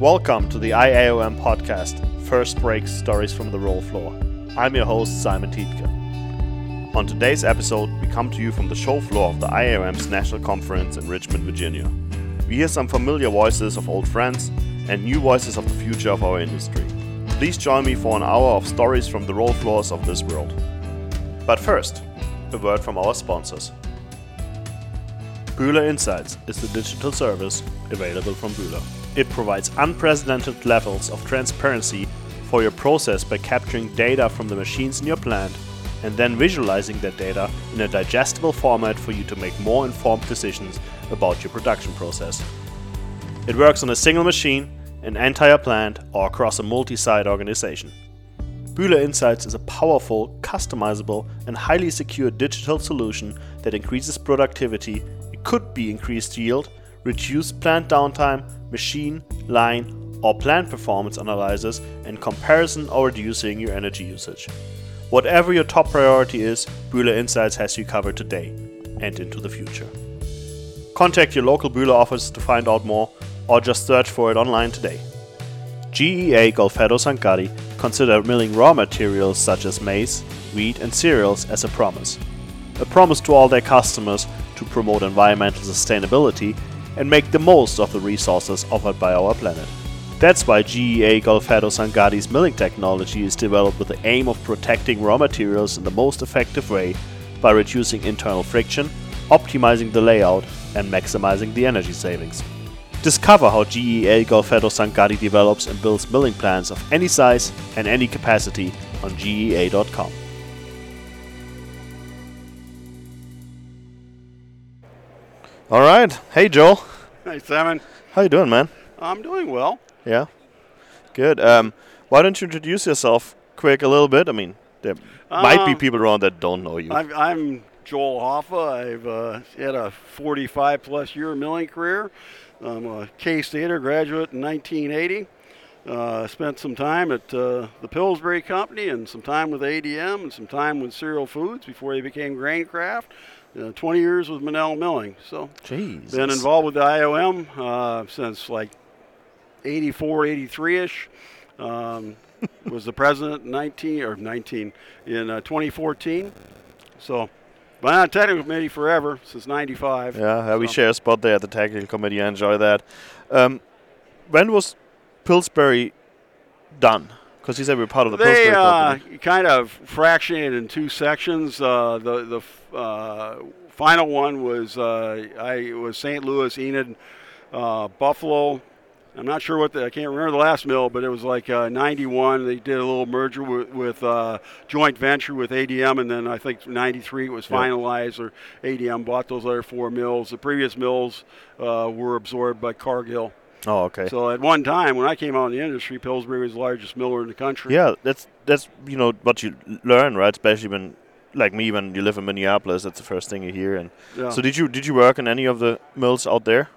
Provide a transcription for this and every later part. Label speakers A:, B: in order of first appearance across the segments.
A: Welcome to the IAOM podcast, First Breaks Stories from the Roll Floor. I'm your host, Simon Tietke. On today's episode, we come to you from the show floor of the IAOM's National Conference in Richmond, Virginia. We hear some familiar voices of old friends and new voices of the future of our industry. Please join me for an hour of stories from the roll floors of this world. But first, a word from our sponsors. Bühler Insights is the digital service available from Bühler. It provides unprecedented levels of transparency for your process by capturing data from the machines in your plant and then visualizing that data in a digestible format for you to make more informed decisions about your production process. It works on a single machine, an entire plant, or across a multi site organization. Bühler Insights is a powerful, customizable, and highly secure digital solution that increases productivity, it could be increased yield, reduced plant downtime, machine, line, or plant performance analysis and comparison or reducing your energy usage. Whatever your top priority is, Bühler Insights has you covered today and into the future. Contact your local Bühler office to find out more or just search for it online today. GEA Golfetto Sangati consider milling raw materials such as maize, wheat, and cereals as a promise. A promise to all their customers to promote environmental sustainability and make the most of the resources offered by our planet. That's why GEA Golfetto Sangati's milling technology is developed with the aim of protecting raw materials in the most effective way by reducing internal friction, optimizing the layout, and maximizing the energy savings. Discover how GEA Golfetto Sangati develops and builds milling plants of any size and any capacity on GEA.com. All right. Hey, Joel.
B: Hey, Simon.
A: How you doing, man?
B: I'm doing well.
A: Yeah. Good. Um, why don't you introduce yourself quick a little bit? I mean, there might be
B: Um,
A: people around that don't know you.
B: I'm, I'm Joel Hoffa. I've uh, had a 45 plus year milling career. I'm a K Stater graduate in 1980. Uh, spent some time at uh, the Pillsbury Company and some time with ADM and some time with Cereal Foods before they became Graincraft. Uh, 20 years with Mennel Milling. So
A: Jeez.
B: been involved with the IAOM uh, since like 84, 83 ish. Um, was the president in 19 or 19 in uh, 2014. So, been on technical committee forever since 95.
A: Yeah, uh, we share a spot there at the technical committee. I enjoy that. Um, when was Pillsbury done? Because he said we are part of the
B: They uh, kind of fractionated in two sections. Uh, the the f- uh, final one was uh, I was St. Louis, Enid, uh, Buffalo. I'm not sure what the, I can't remember the last mill, but it was like uh, 91. They did a little merger with, with uh, joint venture with ADM, and then I think 93 it was finalized, or ADM bought those other four mills. The previous mills uh, were absorbed by Cargill.
A: Oh, okay.
B: So at one time, when I came out in the industry, Pillsbury was the largest miller in the country.
A: yeah, that's that's you know what you l- learn, right? Especially when, like me, when you live in Minneapolis, that's the first thing you hear. And
B: Yeah.
A: so, did you did you work in any of the mills out there?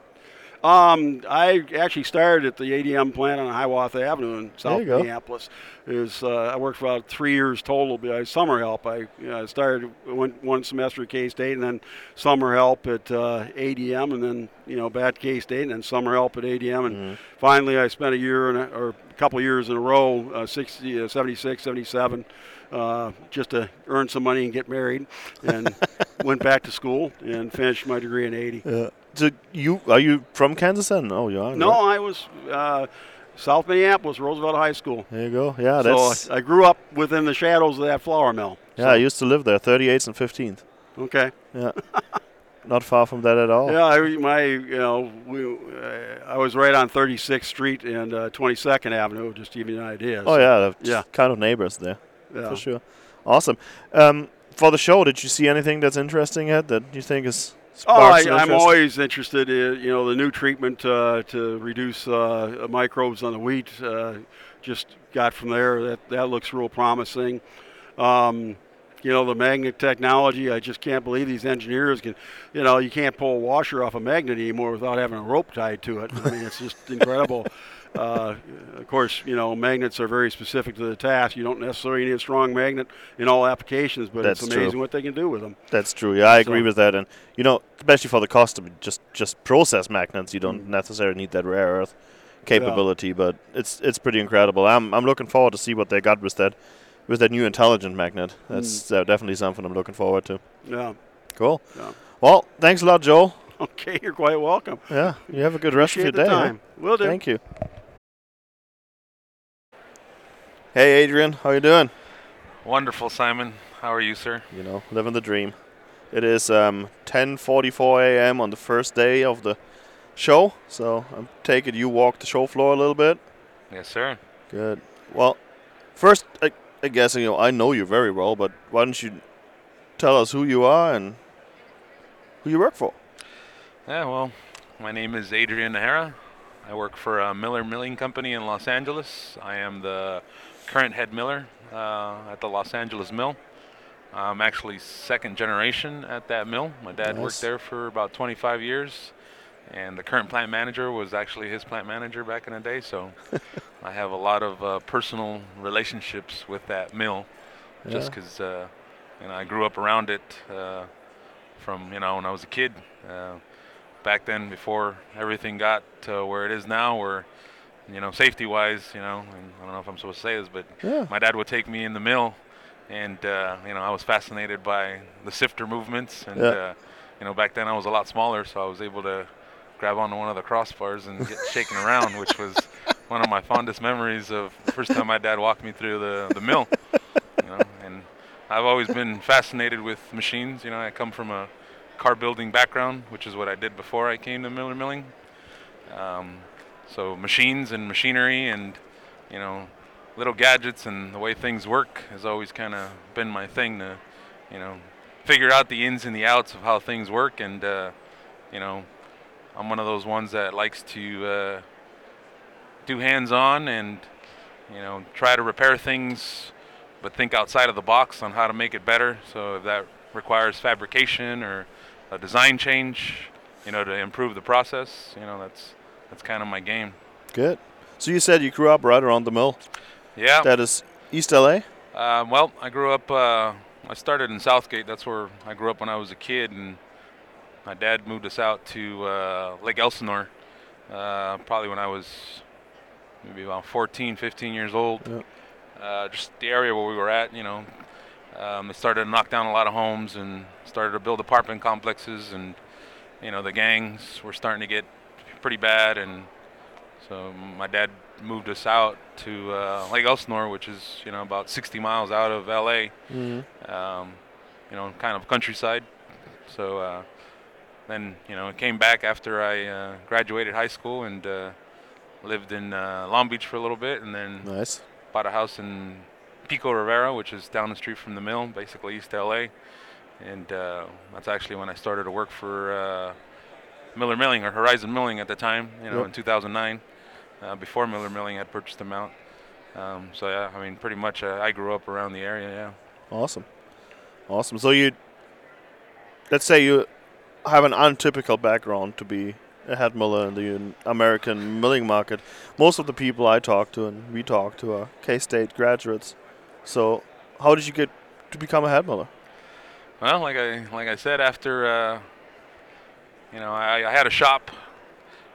B: Um, I actually started at the ADM plant on Hiawatha Avenue in South. Minneapolis. Was, uh, I worked for about three years total. But I summer help. I started went one semester at K State, and then summer help at uh, ADM, and then you know back K State, and then summer help at ADM, and
A: Mhm.
B: finally I spent a year and a, or a couple of years in a row, uh, 60, uh, 76, 77. Uh, just to earn some money and get married, and went back to school and finished my degree in 80.
A: Yeah. So you are you from Kansas then? Oh, you are.
B: No,
A: right?
B: I was uh, South Minneapolis, Roosevelt High School.
A: There you go. Yeah,
B: so
A: that's
B: I grew up within the shadows of that flour mill.
A: yeah. I used to live there, 38th and 15th.
B: Okay.
A: Yeah, not far from that at all.
B: Yeah, I, my you know we, uh, I was right on 36th Street and uh, 22nd Avenue, just to give you an idea.
A: Oh
B: So,
A: yeah,
B: yeah.
A: kind of neighbors there
B: yeah.
A: for sure. Awesome. Um, for the show, did you see anything that's interesting yet that you think is
B: Oh, I, I'm always interested in you know the new treatment uh, to reduce uh, microbes on the wheat. Uh, just got from there. That that looks real promising. Um, you know the magnet technology. I just can't believe these engineers can. You know you can't pull a washer off a magnet anymore without having a rope tied to it. I mean it's just incredible. Uh, of course, you know magnets are very specific to the task. You don't necessarily need a strong magnet in all applications, but
A: That's
B: it's
A: true.
B: amazing what they can do with them.
A: That's true. Yeah, I agree
B: So-
A: with that. And you know, especially for the cost of just just process magnets, you don't
B: Mm.
A: necessarily need that rare earth capability, but it's it's pretty incredible. I'm I'm looking forward to see what they got with that with that new intelligent magnet. That's uh, definitely something I'm looking forward to.
B: Yeah.
A: Cool.
B: Yeah.
A: Well, thanks a lot, Joel.
B: Okay, you're quite welcome.
A: Yeah, you have a good rest
B: Appreciate
A: of your day. Huh?
B: Will do.
A: Thank you. Hey, Adrian, how you doing?
C: Wonderful, Simon. How are you, sir?
A: You know, living the dream. It is um, 10:44 a.m. on the first day of the show, so I'm taking you walk the show floor a little bit.
C: Yes, sir.
A: Good. Well, first, I, I guess you know I know you very well, but why don't you tell us who you are and who you work for?
C: Yeah, well, my name is Adrian Nahara. I work for a Miller Milling Company in Los Angeles. I am the current head miller uh, at the Los Angeles mill. I'm actually second generation at that mill. My dad
A: Nice.
C: worked there for about 25 years, and the current plant manager was actually his plant manager back in the day. So I have a lot of uh, personal relationships with that mill, just because uh, you know I grew up around it uh, from you know when I was a kid. Uh, back then, before everything got to where it is now, where you know safety-wise, you know, and I don't know if I'm supposed to say this, but
A: Yeah.
C: my dad would take me in the mill, and uh, you know I was fascinated by the sifter movements, and
A: Yeah.
C: uh, you know back then I was a lot smaller, so I was able to grab onto one of the crossbars and get shaken around, which was one of my fondest memories of the first time my dad walked me through the the mill. You know, and I've always been fascinated with machines. You know, I come from a car building background, which is what I did before I came to Miller Milling. Um, so machines and machinery and you know little gadgets and the way things work has always kind of been my thing to you know figure out the ins and the outs of how things work and uh, you know I'm one of those ones that likes to uh, do hands-on and you know try to repair things but think outside of the box on how to make it better. So if that requires fabrication or a design change you know to improve the process you know that's that's kind of my game
A: Good. So you said you grew up right around the mill.
C: yeah
A: That is East LA.
C: Uh, well, I grew up. Uh, I started in Southgate. That's where I grew up when I was a kid, and my dad moved us out to uh, Lake Elsinore. Uh, probably when I was maybe about 14, 15 years old.
A: Yep.
C: Uh, just the area where we were at, you know. Um, they started to knock down a lot of homes and started to build apartment complexes, and you know the gangs were starting to get pretty bad, and so my dad moved us out to uh, Lake Elsinore, which is you know about 60 miles out of LA.
A: Mm-hmm.
C: Um, you know, kind of countryside. So uh, then you know, came back after I uh, graduated high school and uh, lived in uh, Long Beach for a little bit, and then
A: Nice.
C: bought a house in Pico Rivera, which is down the street from the mill, basically East LA. And uh, that's actually when I started to work for uh, Miller Milling or Horizon Milling at the time, you know,
A: Yep.
C: in 2009, uh, before Miller Milling had purchased them out. Um, so yeah, I mean, pretty much uh, I grew up around the area. Yeah.
A: Awesome. Awesome. So you, let's say you have an untypical background to be a head miller in the American milling market. Most of the people I talk to and we talk to are K-State graduates. So how did you get to become a head miller?
C: Well, like I like I said, after uh, you know, I, I had a shop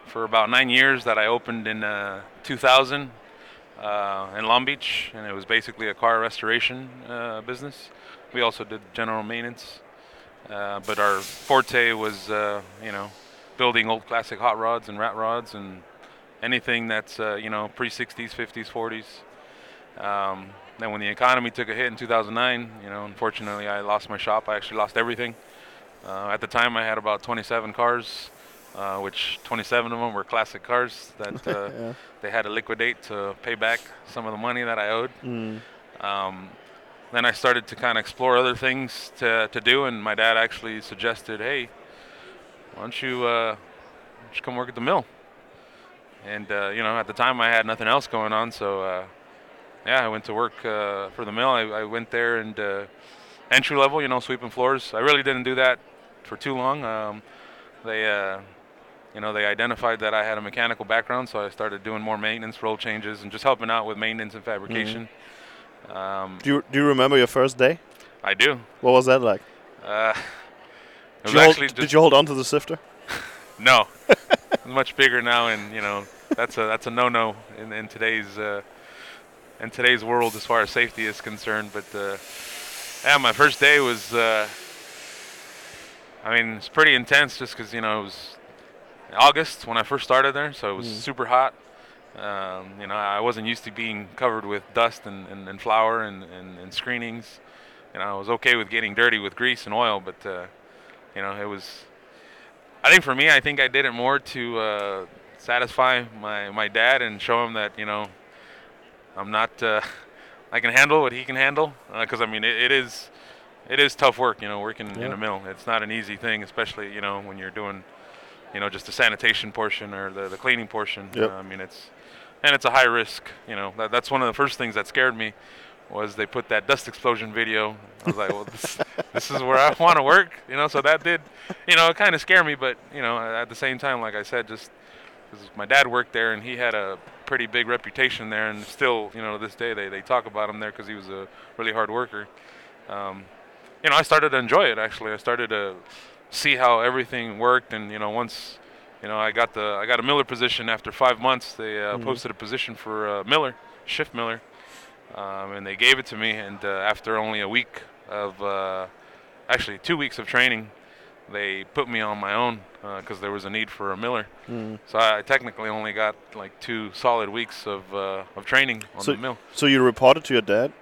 C: for about nine years that I opened in uh, 2000 uh, in Long Beach, and it was basically a car restoration uh, business. We also did general maintenance, uh, but our forte was uh, you know building old classic hot rods and rat rods and anything that's uh, you know pre 60s, 50s, 40s. Um, then when the economy took a hit in 2009, you know, unfortunately, I lost my shop. I actually lost everything. Uh, at the time, I had about 27 cars, uh, which 27 of them were classic cars that uh,
A: yeah.
C: they had to liquidate to pay back some of the money that I owed.
A: Mm.
C: Um, then I started to kind of explore other things to, to do, and my dad actually suggested, "Hey, why don't you uh, just come work at the mill?" And uh, you know, at the time I had nothing else going on, so uh, yeah, I went to work uh, for the mill. I, I went there and uh, entry level, you know, sweeping floors. I really didn't do that for too long. Um, they, uh, you know, they identified that I had a mechanical background, so I started doing more maintenance, roll changes, and just helping out with maintenance and fabrication. Um,
A: Do you do you remember your first day?
C: I do.
A: What was that like?
C: Uh, it
A: Did
C: was
A: you, hold, did you hold on to the sifter?
C: no. it's much bigger now, and you know, that's a that's a no-no in, in today's uh, in today's world as far as safety is concerned. But uh, yeah, my first day was. Uh, I mean, it's pretty intense just because you know it was August when I first started there, so it was
A: Mm.
C: super hot. Um, you know, I wasn't used to being covered with dust and, and, and flour and, and, and screenings. You know, I was okay with getting dirty with grease and oil, but uh, you know, it was. I think for me, I think I did it more to uh, satisfy my, my dad and show him that you know, I'm not. Uh, I can handle what he can handle because I mean, it, it is. It is tough work, you know, working in a mill. It's not an easy thing, especially you know when you're doing you know, just the sanitation portion or the, the cleaning portion.
A: Yep.
C: Uh, I mean, it's and it's a high risk. You know, that, that's one of the first things that scared me was they put that dust explosion video. I was like, well, this, this is where I want to work. You know, so that did, you know, it kind of scare me. But you know, at the same time, like I said, just 'cause my dad worked there and he had a pretty big reputation there, and still, you know, to this day they, they talk about him there because he was a really hard worker. Um, you know, I started to enjoy it actually. I started to see how everything worked, and you know, once you know, I got the I got a Miller position after five months. They uh,
A: Mhm.
C: posted a position for uh, Miller, shift Miller, um, and they gave it to me. And uh, after only a week of, uh, actually two weeks of training, they put me on my own because there was a need for a Miller.
A: Mm.
C: So I technically only got like two solid weeks of uh, of training on
A: So-
C: the mill.
A: So you reported to your dad?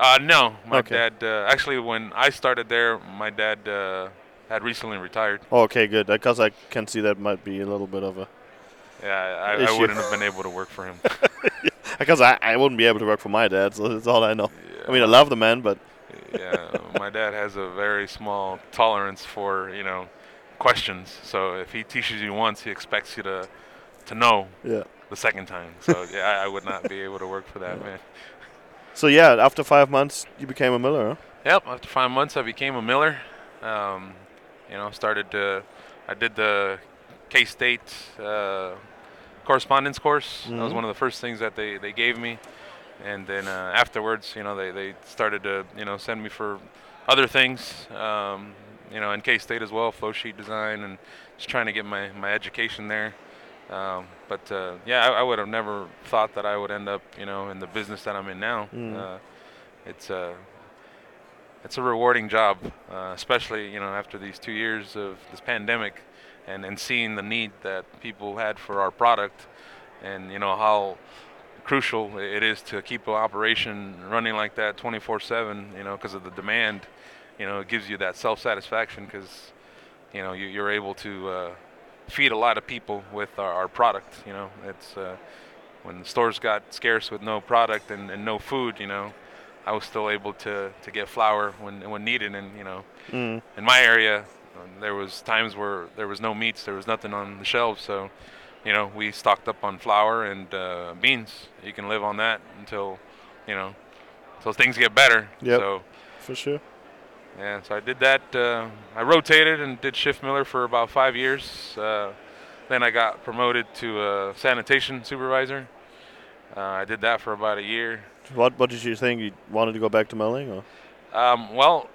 C: Uh, no, my
A: Okay.
C: dad. Uh, actually, when I started there, my dad uh, had recently retired.
A: Oh, okay, good. Because I can see that might be a little bit of a.
C: Yeah, I, I wouldn't have been able to work for him.
A: Because I, I wouldn't be able to work for my dad, so that's all I know.
C: Yeah,
A: I mean, I love the man, but
C: yeah, my dad has a very small tolerance for you know questions. So if he teaches you once, he expects you to to know
A: yeah.
C: the second time. So yeah, I, I would not be able to work for that man.
A: So yeah, after five months, you became a miller, huh?
C: Yep. After five months, I became a miller. Um, you know, started to. I did the K State uh, correspondence course. That was
A: Mhm.
C: one of the first things that they, they gave me, and then uh, afterwards, you know, they, they started to you know send me for other things. Um, you know, in K State as well, flow sheet design, and just trying to get my, my education there. Um, but uh, yeah, I, I would have never thought that I would end up, you know, in the business that I'm in now.
A: Mm.
C: Uh, it's a it's a rewarding job, uh, especially you know after these two years of this pandemic, and and seeing the need that people had for our product, and you know how crucial it is to keep an operation running like that 24/7. You know because of the demand, you know it gives you that self-satisfaction because you know you, you're able to uh, feed a lot of people with our, our product. You know it's uh, when the stores got scarce with no product and, and no food. You know I was still able to, to get flour when when needed, and you know,
A: Mm.
C: in my area, um, there was times where there was no meats, there was nothing on the shelves, so you know, we stocked up on flour and uh, beans. You can live on that until, you know, until things get better.
A: Yep.
C: So
A: For sure.
C: yeah, so I did that. Uh, I rotated and did shift miller for about five years. Uh, then I got promoted to a sanitation supervisor. Uh, I did that for about a year.
A: What What did you think? You wanted to go back to milling, or?
C: Um, well,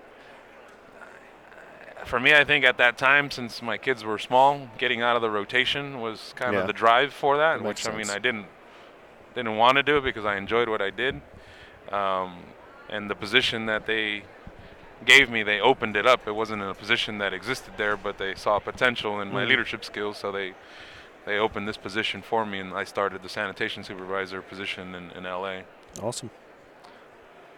C: for me, I think at that time, since my kids were small, getting out of the rotation was kind
A: Yeah.
C: of the drive for that. Which I mean. I didn't didn't want to do it because I enjoyed what I did, um, and the position that they gave me, they opened it up. It wasn't in a position that existed there, but they saw potential in my
A: Mhm.
C: leadership skills, so they they opened this position for me, and I started the sanitation supervisor position in, in LA.
A: Awesome.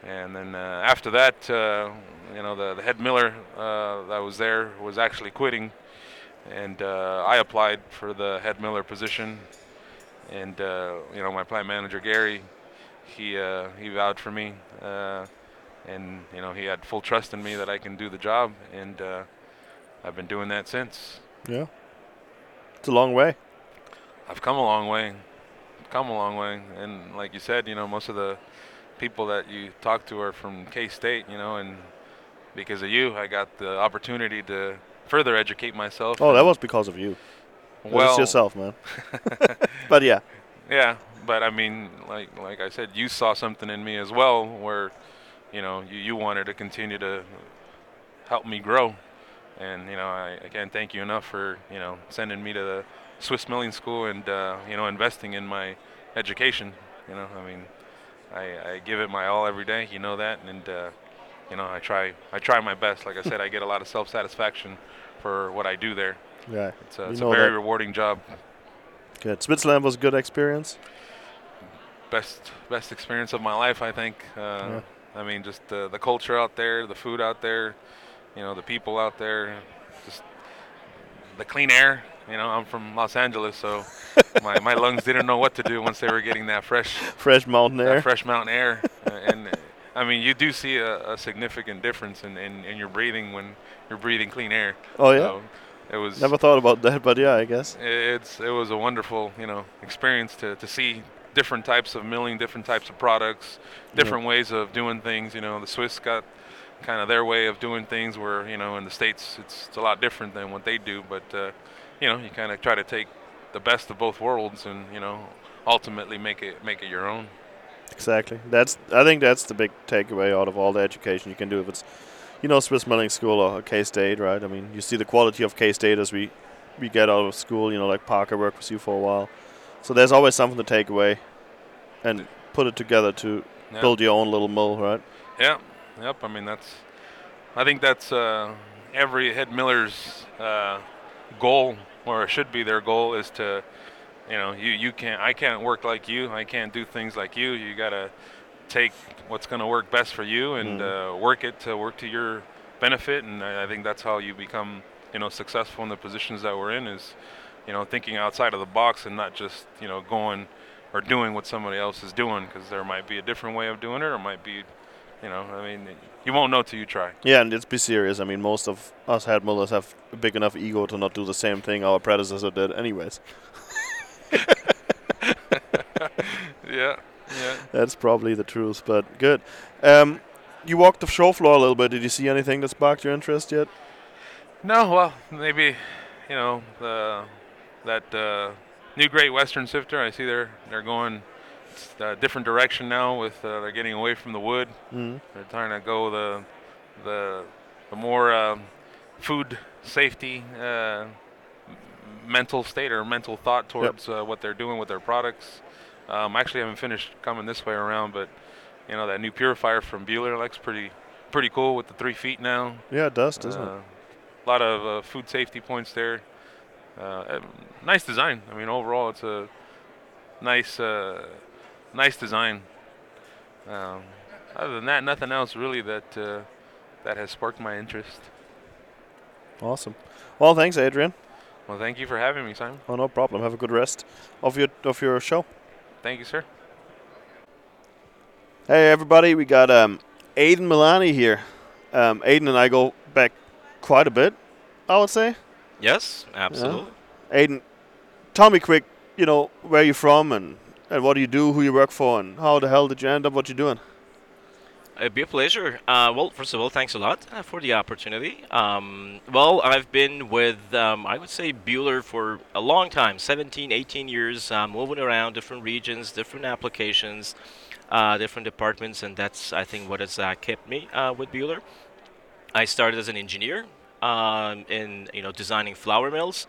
C: And then uh, after that, uh, you know, the, the head miller uh, that was there was actually quitting, and uh, I applied for the head miller position. And uh, you know, my plant manager Gary, he uh, he vouched for me, uh, and you know, he had full trust in me that I can do the job, and uh, I've been doing that since.
A: Yeah. It's a long way.
C: I've come a long way, come a long way, and like you said, you know, most of the people that you talk to are from K State, you know, and because of you, I got the opportunity to further educate myself.
A: Oh, that was because of you.
C: Well,
A: was yourself, man. but yeah.
C: yeah, but I mean, like like I said, you saw something in me as well, where you know you, you wanted to continue to help me grow, and you know I, I can't thank you enough for you know sending me to the Swiss milling school and uh, you know investing in my education. You know, I mean, I, I give it my all every day. You know that, and uh, you know I try I try my best. Like I said, I get a lot of self satisfaction for what I do there.
A: Yeah.
C: It's, a, it's a very
A: that.
C: rewarding job.
A: Good. Switzerland was a good experience.
C: Best best experience of my life, I think. Uh,
A: Yeah.
C: I mean, just the the culture out there, the food out there, you know, the people out there, just the clean air. You know, I'm from Los Angeles, so my, my lungs didn't know what to do once they were getting that fresh
A: Fresh mountain air.
C: fresh mountain air. Uh, and uh, I mean, you do see a, a significant difference in, in, in your breathing when you're breathing clean air.
A: oh yeah.
C: So it was
A: Never thought about that, but yeah, I guess.
C: it's it was a wonderful you know experience to, to see different types of milling, different types of products, different ways of doing things. You know, the Swiss got kind of their way of doing things, where you know in the states it's, it's a lot different than what they do. But uh, you know, you kind of try to take the best of both worlds and you know ultimately make it make it your own.
A: Exactly. That's. I think that's the big takeaway out of all the education you can do. If it's, you know, Swiss Milling School or K State, right? I mean, you see the quality of K State as we we get out of school. You know, like Parker worked with you for a while, so there's always something to take away, and put it together to
C: Yeah.
A: build your own little mill, right?
C: Yeah, yep. I mean that's, I think that's uh, every head miller's uh, goal, or it should be their goal, is to, you know, you you can't, I can't work like you, I can't do things like you. You gotta take what's gonna work best for you and uh, work it to work to your benefit, and I, I think that's how you become, you know, successful in the positions that we're in. Is, you know, thinking outside of the box and not just, you know, going or doing what somebody else is doing, because there might be a different way of doing it, or might be you know, I mean, you won't know till you try.
A: Yeah, and let's be serious. I mean, most of us head millers have a big enough ego to not do the same thing our predecessor did, anyways.
C: Yeah, yeah.
A: That's probably the truth, but good. Um, you walked the show floor a little bit. Did you see anything that sparked your interest yet?
C: No, well, maybe, you know, the that uh, new Great Western Sifter. I see they're they're going a different direction now. With uh, they're getting away from the wood.
A: Mm-hmm.
C: They're trying to go the the the more um, food safety uh, mental state or mental thought towards uh, what they're doing with their products. Um, actually, haven't finished coming this way around, but you know that new purifier from Bueller looks pretty pretty cool with the three feet now.
A: Yeah, it does, doesn't
C: Uh,
A: it?
C: A lot of uh, food safety points there. Uh, uh, nice design. I mean, overall, it's a nice, uh, nice design. Um, other than that, nothing else really that uh, that has sparked my interest.
A: Awesome. Well, thanks, Adrian.
C: Well, thank you for having me, Simon.
A: Oh, no problem. Have a good rest of your of your show.
C: Thank you, sir.
A: Hey, everybody. We got um, Aiden Milani here. Um, Aiden and I go back quite a bit, I would say.
D: Yes, absolutely.
A: Aiden, tell me quick, you know, where you're from and, and what do you do, who you work for, and how the hell did you end up what you're doing?
D: It'd be a pleasure. Uh, well, first of all, thanks a lot uh, for the opportunity. Um, well, I've been with, um, I would say, Bühler for a long time 17, 18 years, uh, moving around different regions, different applications, uh, different departments, and that's, I think, what has uh, kept me uh, with Bühler. I started as an engineer um, in, you know, designing flour mills.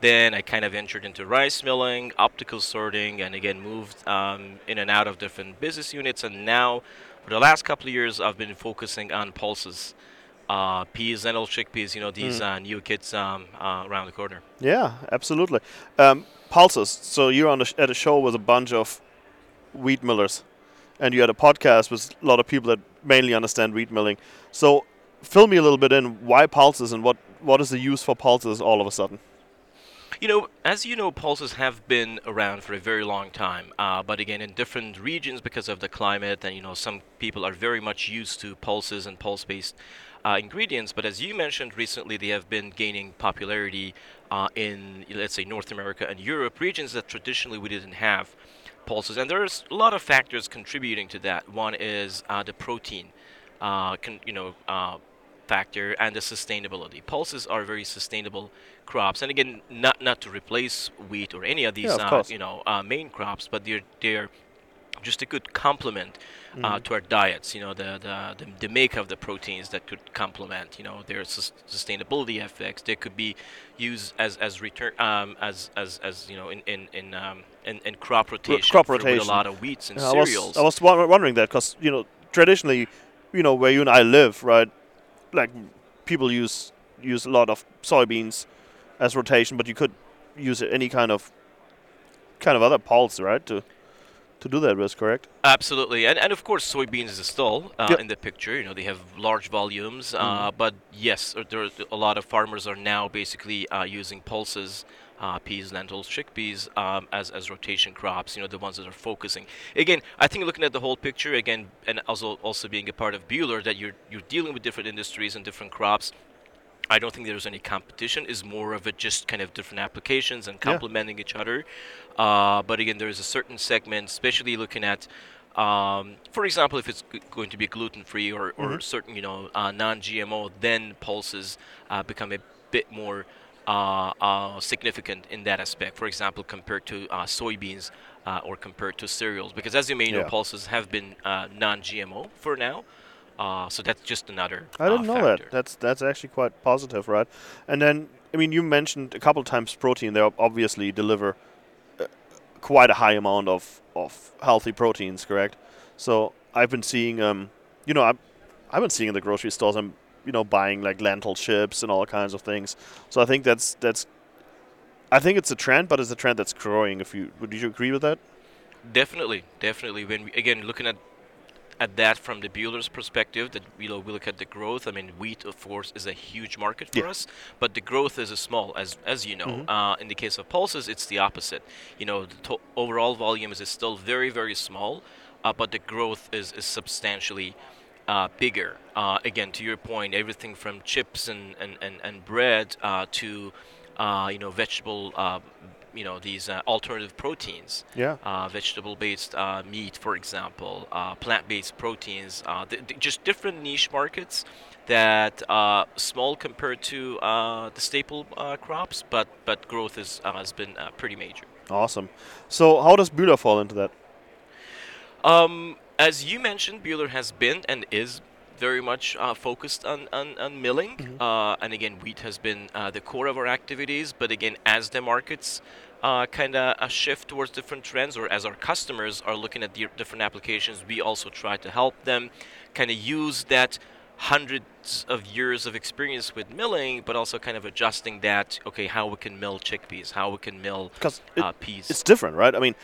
D: Then I kind of entered into rice milling, optical sorting, and again moved um, in and out of different business units. And now, for the last couple of years, I've been focusing on pulses, uh, peas, and old chickpeas. You know these uh, new kits um, uh, around the corner.
A: Yeah, absolutely. Um, pulses. So you're on a sh- at a show with a bunch of wheat millers, and you had a podcast with a lot of people that mainly understand wheat milling. So fill me a little bit in why pulses and what what is the use for pulses all of a sudden?
D: You know, as you know, pulses have been around for a very long time, uh, but again, in different regions because of the climate, and you know, some people are very much used to pulses and pulse-based uh, ingredients. But as you mentioned recently, they have been gaining popularity uh, in, let's say, North America and Europe, regions that traditionally we didn't have pulses, and there's a lot of factors contributing to that. One is uh, the protein, uh, con- you know. Uh, factor and the sustainability. Pulses are very sustainable crops, and again, not not to replace wheat or any of these
A: Yeah, of
D: uh, you know uh, main crops, but they're they're just a good complement uh, to our diets. You know, the, the the the make of the proteins that could complement. You know, their sus- sustainability effects. They could be used as as return um, as as as you know in in in um, in, in crop rotation.
A: crop
D: for- with
A: rotation.
D: a lot of wheats and
A: Yeah, I was,
D: cereals.
A: I was won- wondering that because you know traditionally, you know where you and I live, right? Like people use use a lot of soybeans as rotation, but you could use any kind of kind of other pulse, right? To to do that with, correct?
D: Absolutely, and and of course soybeans is still uh,
A: Yep.
D: in the picture. You know they have large volumes, uh, but yes, uh, there are a lot of farmers are now basically uh, using pulses, uh, peas, lentils, chickpeas um, as as rotation crops. You know the ones that are focusing. Again, I think looking at the whole picture again, and also also being a part of Bühler, that you're you're dealing with different industries and different crops. I don't think there's any competition. Is more of a just kind of different applications and
A: Yeah.
D: complementing each other. Uh, but again, there is a certain segment, especially looking at, um, for example, if it's g- going to be gluten free or, or certain you know uh, non-GMO, then pulses uh, become a bit more uh, uh, significant in that aspect. For example, compared to uh, soybeans uh, or compared to cereals, because as you may know, pulses have been uh, non-GMO for now. Uh, so that's just another.
A: I didn't
D: uh,
A: know that. That's that's actually quite positive, right? And then, I mean, you mentioned a couple times protein. They obviously deliver uh, quite a high amount of of healthy proteins, correct? So I've been seeing, um, you know, I've, I've been seeing in the grocery stores. I'm, you know, buying like lentil chips and all kinds of things. So I think that's that's. I think it's a trend, but it's a trend that's growing. If you would you agree with that?
D: Definitely, definitely. When we, again looking at at that from the Bühler's perspective, that you know we look at the growth. I mean, wheat of course is a huge market for
A: Yeah.
D: us, but the growth is a small, as as you know. Uh, in the case of pulses, it's the opposite. You know, the to- overall volume is still very very small, uh, but the growth is is substantially. Uh, bigger. Uh, again, to your point, everything from chips and and and, and bread uh, to uh, you know vegetable, uh, you know these uh, alternative proteins
A: Yeah.
D: uh, vegetable-based uh, meat, for example, uh, plant-based proteins, uh, th- th- just different niche markets that uh, small compared to uh, the staple uh, crops, but but growth is uh, has been uh, pretty major.
A: Awesome. So how does Bühler fall into that?
D: Um, as you mentioned, Bühler has been and is very much uh, focused on, on, on milling. Uh, and again, wheat has been uh, the core of our activities. But again, as the markets uh, kind of a shift towards different trends, or as our customers are looking at the different applications, we also try to help them kind of use that hundreds of years of experience with milling, but also kind of adjusting that, okay, how we can mill chickpeas, how we can mill
A: Because
D: uh, peas.
A: it's different, right? I mean,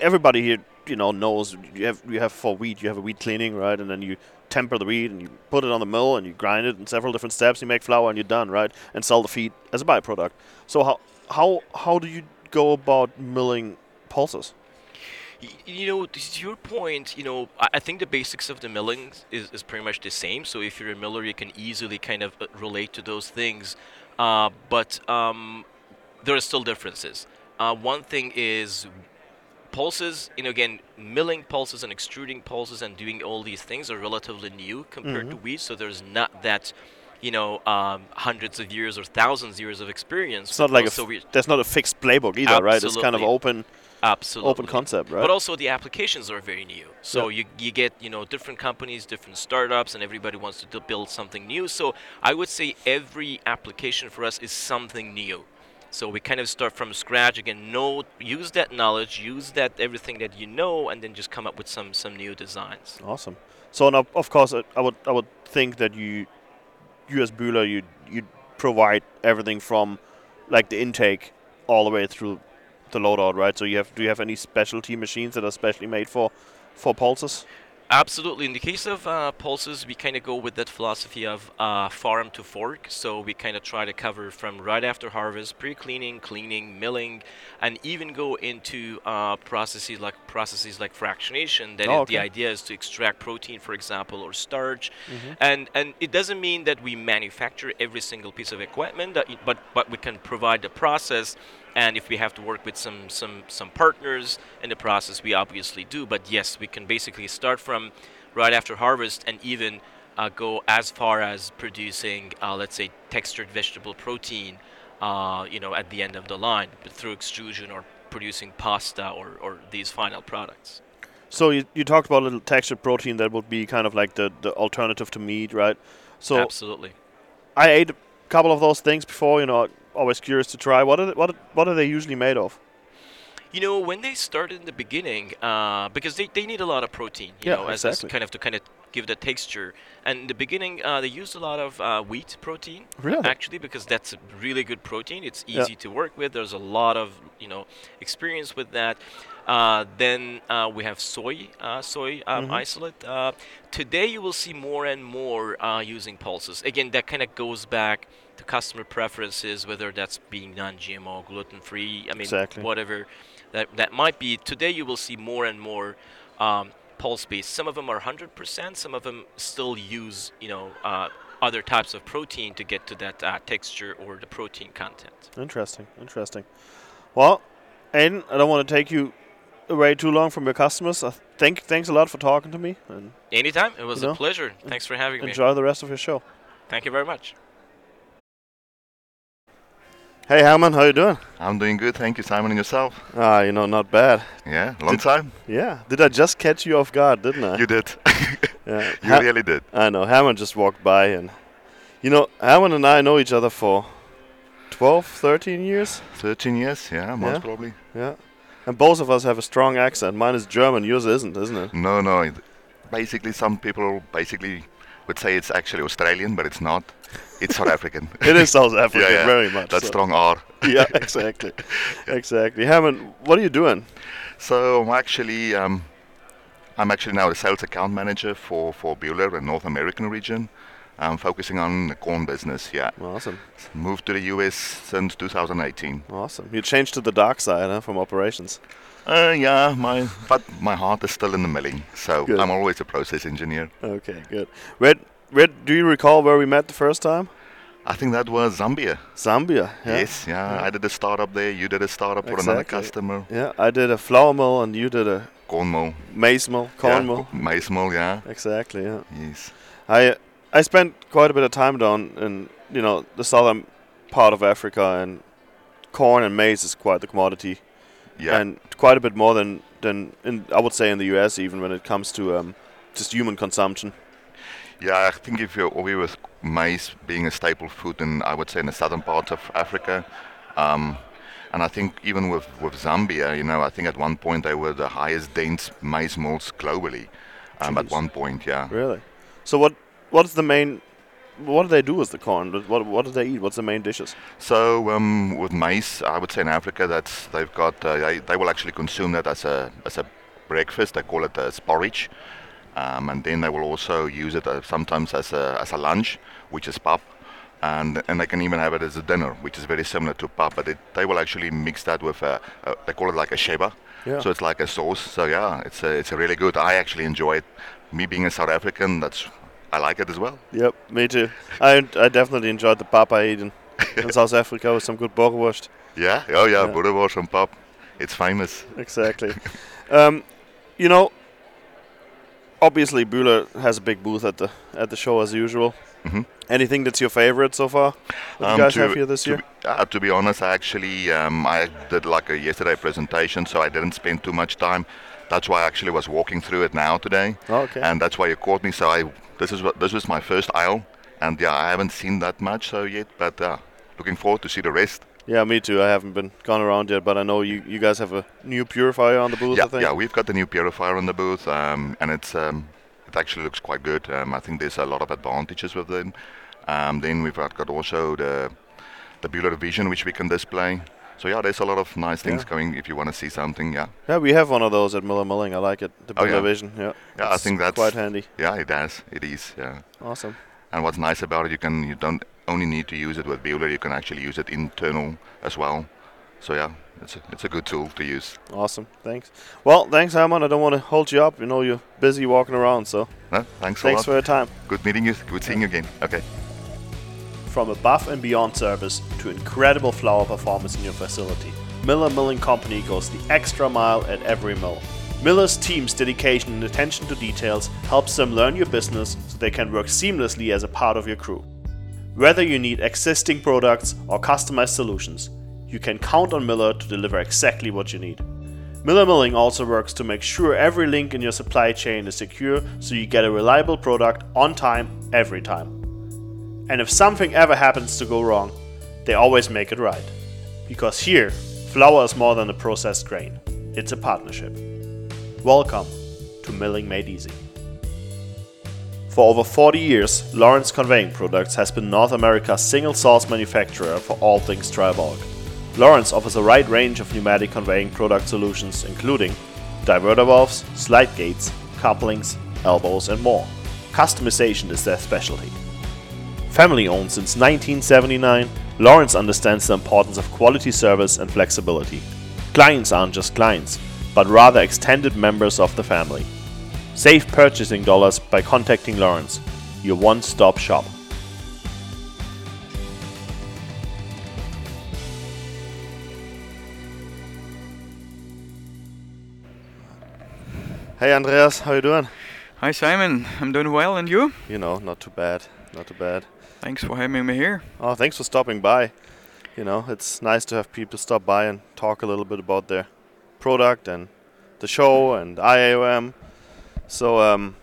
A: everybody here, you know, knows you have you have for wheat, you have a wheat cleaning, right? And then you temper the wheat and you put it on the mill and you grind it in several different steps. You make flour and you're done, right? And sell the feed as a byproduct. So how how how do you go about milling pulses?
D: You know, to your point, you know, I think the basics of the milling is, is pretty much the same. So if you're a miller, you can easily kind of uh, relate to those things. Uh, but um, there are still differences. Uh, one thing is pulses, you know, again, milling pulses and extruding pulses and doing all these things are relatively new compared to wheat. So there's not that, you know, um, hundreds of years or thousands of years of experience.
A: It's not like a
D: So
A: f- there's not a fixed playbook either, right? It's kind of open
D: absolutely
A: open concept, right?
D: but also the applications are very new. So
A: Yeah.
D: you, you get you know different companies, different startups, and everybody wants to build something new. So I would say every application for us is something new. So we kind of start from scratch again. Know use that knowledge, use that everything that you know, and then just come up with some some new designs.
A: Awesome. So now, of course, I would I would think that you, you as Bühler, you you provide everything from like the intake all the way through the loadout, right? So you have do you have any specialty machines that are specially made for for pulses?
D: Absolutely. In the case of uh, pulses, we kind of go with that philosophy of uh, farm to fork. So we kind of try to cover from right after harvest, pre-cleaning, cleaning, milling, and even go into uh, processes like processes like fractionation. That
A: Oh,
D: is- the idea is to extract protein, for example, or starch. And and it doesn't mean that we manufacture every single piece of equipment, that but but we can provide the process and if we have to work with some some some partners in the process we obviously do but yes we can basically start from right after harvest and even uh, go as far as producing uh, let's say textured vegetable protein uh, you know at the end of the line but through extrusion or producing pasta or, or these final products
A: So you, you talked about a little textured protein that would be kind of like the, the alternative to meat, right? So
D: Absolutely.
A: I ate a couple of those things before. You know, always curious to try. What are they, what what are they usually made of?
D: You know, when they started in the beginning, uh, because they, they need a lot of protein, you
A: Yeah,
D: know, as, as kind of to kind of give the texture. And in the beginning, uh, they used a lot of uh, wheat protein,
A: Really?
D: actually, because that's a really good protein. It's
A: Yeah.
D: easy to work with. There's a lot of you know experience with that. Uh, then uh, we have soy, uh, soy um,
A: Mhm.
D: isolate. Uh, today, you will see more and more uh, using pulses. Again, that kind of goes back customer preferences, whether that's being non-GMO, gluten-free. I mean,
A: Exactly.
D: whatever that that might be. Today, you will see more and more um, pulse-based. Some of them are 100%. Some of them still use you know uh, other types of protein to get to that uh, texture or the protein content.
A: Interesting, interesting. Well, Aiden, I don't want to take you away too long from your customers. I think thanks a lot for talking to me, and
D: Anytime, it was
A: You know,
D: a pleasure. Thanks for having me.
A: enjoy the rest of your show.
D: Thank you very much.
A: Hey, Herman, how you doing?
E: I'm doing good, thank you, Simon, and yourself.
A: Ah, you know, not bad.
E: Yeah, long
A: Did-
E: time.
A: Yeah. Did I just catch you off guard, didn't I?
E: You did.
A: yeah.
E: you
A: Ha-
E: really did.
A: I know. Herman just walked by, and you know, Herman and I know each other for 12, 13 years.
E: 13 years, yeah, most
A: Yeah.
E: probably.
A: Yeah. And both of us have a strong accent. Mine is German, yours isn't, isn't it?
E: No, no. Basically, some people basically would say it's actually Australian, but it's not. It's South African.
A: It is South African,
E: yeah.
A: very much.
E: That
A: so.
E: strong R.
A: yeah, exactly. exactly. Herman, what are you doing?
E: So I'm actually, um, I'm actually now the sales account manager for for Bühler in North American region. I'm focusing on the corn business. Yeah,
A: Awesome.
E: moved to the US since 2018.
A: Awesome. You changed to the dark side huh, from operations.
E: Uh, yeah, my but my heart is still in the milling, so
A: Good.
E: I'm always a process engineer.
A: Okay, good. Where, where, do you recall where we met the first time?
E: I think that was Zambia.
A: Zambia. Yeah.
E: Yes, yeah,
A: Yeah.
E: I did a startup there. You did a startup for another customer.
A: Yeah, I did a flour mill and you did a
E: Corn mill.
A: maize mill, corn
E: yeah,
A: mill.
E: Maize mill, yeah.
A: Exactly. Yeah.
E: Yes.
A: I I spent quite a bit of time down in you know the southern part of Africa, and corn and maize is quite the commodity,
E: Yeah.
A: and quite a bit more than than in I would say in the U.S. even when it comes to um, just human consumption.
E: yeah, I think if you're over with maize being a staple food in, I would say, in the southern part of Africa, um, and I think even with, with Zambia, you know, I think at one point they were the highest dense maize mills globally. Um, at one point, yeah.
A: Really. So what what is the main what do they do with the corn? What what do they eat? What's the main dishes?
E: So um, with maize, I would say in Africa that's they've got uh, they, they will actually consume that as a as a breakfast. They call it as porridge, um, and then they will also use it uh, sometimes as a as a lunch, which is pap, and and they can even have it as a dinner, which is very similar to pap. But it, they will actually mix that with a, a they call it like a sheba.
A: Yeah.
E: So it's like a sauce. So yeah, it's a, it's a really good. I actually enjoy it. Me being a South African, that's I like it as well.
A: Yep, me too. I I definitely enjoyed the pap I ate in, in South Africa with some good boerewurst.
E: Yeah. Oh yeah,
A: Yeah.
E: and pap. It's famous.
A: Exactly. um, you know, obviously Bühler has a big booth at the at the show as usual.
E: Mhm.
A: Anything that's your favorite so far? What
E: Um,
A: you guys
E: to-
A: have here this
E: to
A: year?
E: Be, uh, to be honest, I actually um, I did like a yesterday presentation, so I didn't spend too much time. That's why I actually was walking through it now today,
A: Oh, okay.
E: and that's why you caught me. So I this is what this was my first aisle, and yeah, I haven't seen that much so yet, but uh, looking forward to see the rest.
A: yeah, me too. I haven't been gone around yet, but I know you, you guys have a new purifier on the booth. I
E: yeah,
A: think.
E: yeah, we've got the new purifier on the booth, um, and it's um, it actually looks quite good. Um, I think there's a lot of advantages with it. Um, then we've got, got also the the Bühler Vision, which we can display. So yeah, there's a lot of nice things
A: Yeah.
E: going if you want to see something. Yeah,
A: Yeah, we have one of those at Miller Milling. I like it. The
E: Oh, yeah.
A: Vision. Yeah.
E: Yeah, I think that's-
A: quite handy.
E: yeah, it does. It is. Yeah.
A: Awesome.
E: And what's nice about it, you can you don't only need to use it with Bühler, you can actually use it internal as well. So yeah, it's a, it's a good tool to use.
A: Awesome. Thanks. Well, thanks, Herman. I don't want to hold you up. You know you're busy walking around, so
E: No, thanks a
A: thanks for your time.
E: good meeting you. Good seeing you again. Okay.
A: From above and beyond service to incredible flour performance in your facility, Miller Milling Company goes the extra mile at every mill. Miller's team's dedication and attention to details helps them learn your business so they can work seamlessly as a part of your crew. Whether you need existing products or customized solutions, you can count on Miller to deliver exactly what you need. Miller Milling also works to make sure every link in your supply chain is secure so you get a reliable product on time every time. And if something ever happens to go wrong, they always make it right. Because here, flour is more than a processed grain, it's a partnership. Welcome to Milling Made Easy. For over 40 years, Lawrence Conveying Products has been North America's single source manufacturer for all things dry bulk. Lawrence offers a wide range of pneumatic conveying product solutions, including diverter valves, slide gates, couplings, elbows, and more. Customization is their specialty. Family owned since 1979, Lawrence understands the importance of quality service and flexibility. Clients aren't just clients, but rather extended members of the family. Save purchasing dollars by contacting Lawrence, your one stop shop. Hey Andreas, how you doing?
F: Hi Simon, I'm doing well, and you?
A: You know, not too bad, not too bad.
F: Thanks for having me here.
A: Oh, thanks for stopping by. You know, it's nice to have people stop by and talk a little bit about their product and the show and IAOM. So, um,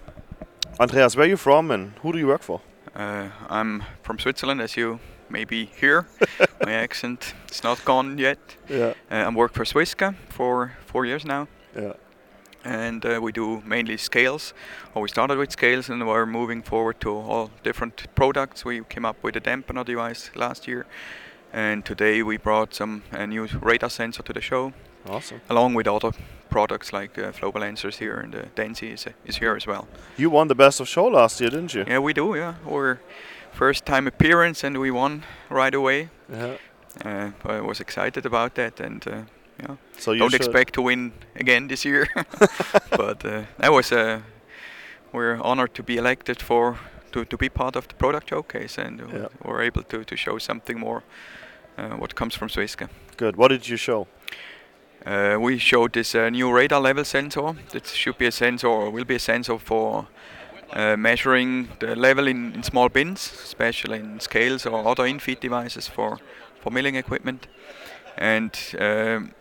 A: Andreas, where are you from and who do you work for?
F: Uh, I'm from Switzerland, as you maybe hear. My accent is not gone yet.
A: Yeah,
F: Uh, I'm work for Swisca for four years now,
A: yeah,
F: and uh, we do mainly scales. Or we started with scales, and we're moving forward to all different products. We came up with a dampener device last year, and today we brought some a new radar sensor to the show,
A: awesome.
F: along with other products like uh, flow balancers here, and uh, Densi is, is here as well.
A: You won the best of show last year, didn't you?
F: Yeah, we do. Yeah, our first time appearance, and we won right away.
A: Yeah.
F: Uh, I was excited about that, and uh, yeah,
A: So you
F: don't expect to win again this year. but uh, that was uh, we're honored to be elected for to, to be part of the product showcase, and uh,
A: Yeah.
F: we're able to, to show something more. Uh, what comes from Swisca.
A: Good. What did you show?
F: Uh, we showed this uh, new radar level sensor. That should be a sensor, or will be a sensor for uh, measuring the level in, in small bins, especially in scales or other in-feed devices for, for milling equipment. And um,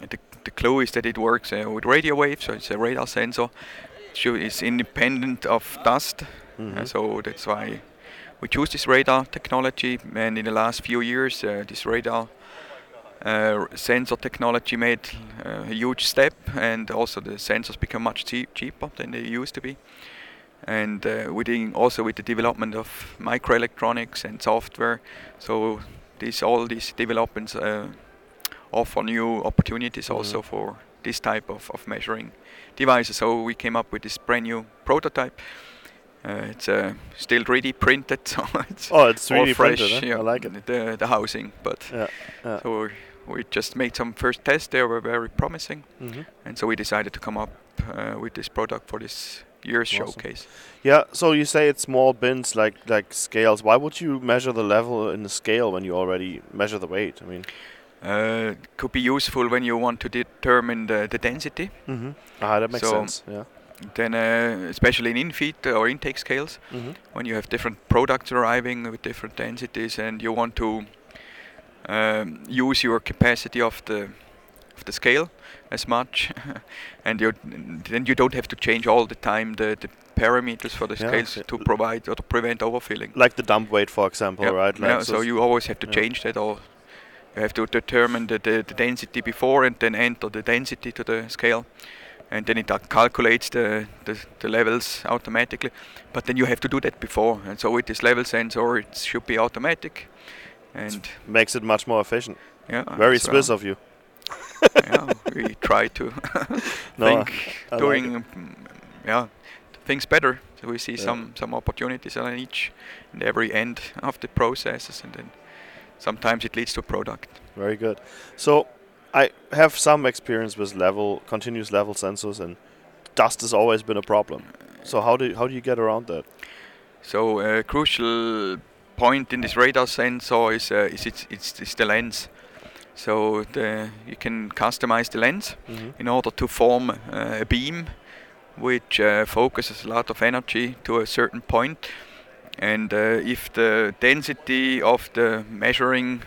F: the, the clue is that it works uh, with radio waves, so it's a radar sensor. It's independent of dust, uh, so that's why we choose this radar technology. And in the last few years, uh, this radar uh, sensor technology made uh, a huge step, and also the sensors become much cheap, cheaper than they used to be. And uh, within also with the development of microelectronics and software, so these all these developments uh, offer new opportunities also for this type of, of measuring devices. So we came up with this brand new prototype. Uh, it's uh, still 3D printed, so it's
A: Oh, it's 3D
F: fresh.
A: printed, huh?
F: yeah,
A: I like it.
F: The, the housing, but
A: Yeah. yeah.
F: so we, just made some first tests. They were very promising,
A: Mhm.
F: and so we decided to come up uh, with this product for this year's
A: Awesome.
F: showcase.
A: Yeah, so you say it's small bins like like scales. Why would you measure the level in the scale when you already measure the weight? I mean,
F: Uh, could be useful when you want to determine the, the density.
A: mm-hmm. ah, that makes
F: So-
A: sense. Yeah.
F: Then, uh, especially in in-feed or intake scales,
A: Mm-hmm.
F: when you have different products arriving with different densities, and you want to um, use your capacity of the of the scale as much, and you then you don't have to change all the time the, the parameters for the
A: Yeah,
F: scales
A: okay.
F: to provide or to prevent overfilling.
A: Like the dump weight, for example,
F: Yeah,
A: right? Like
F: yeah, so
A: s-
F: you always have to
A: yeah.
F: change that all. You have to determine the, the, the density before and then enter the density to the scale. And then it calculates the, the, the levels automatically. But then you have to do that before. And so with this level sensor, it should be automatic. And
A: makes it much more efficient.
F: yeah,
A: Very Swiss of you.
F: yeah, we try to
A: No,
F: think
A: I like
F: doing mm, yeah things better. So we see
A: Yeah.
F: some some opportunities on each and every end of the processes, and then sometimes it leads to a product.
A: Very good. So I have some experience with level, continuous level sensors, and dust has always been a problem. So how do how do you get around that?
F: So a crucial point in this radar sensor is uh, is it's, it's it's the lens. So the you can customize the lens
A: Mm-hmm.
F: in order to form uh, a beam which uh, focuses a lot of energy to a certain point. And uh, if the density of the measuring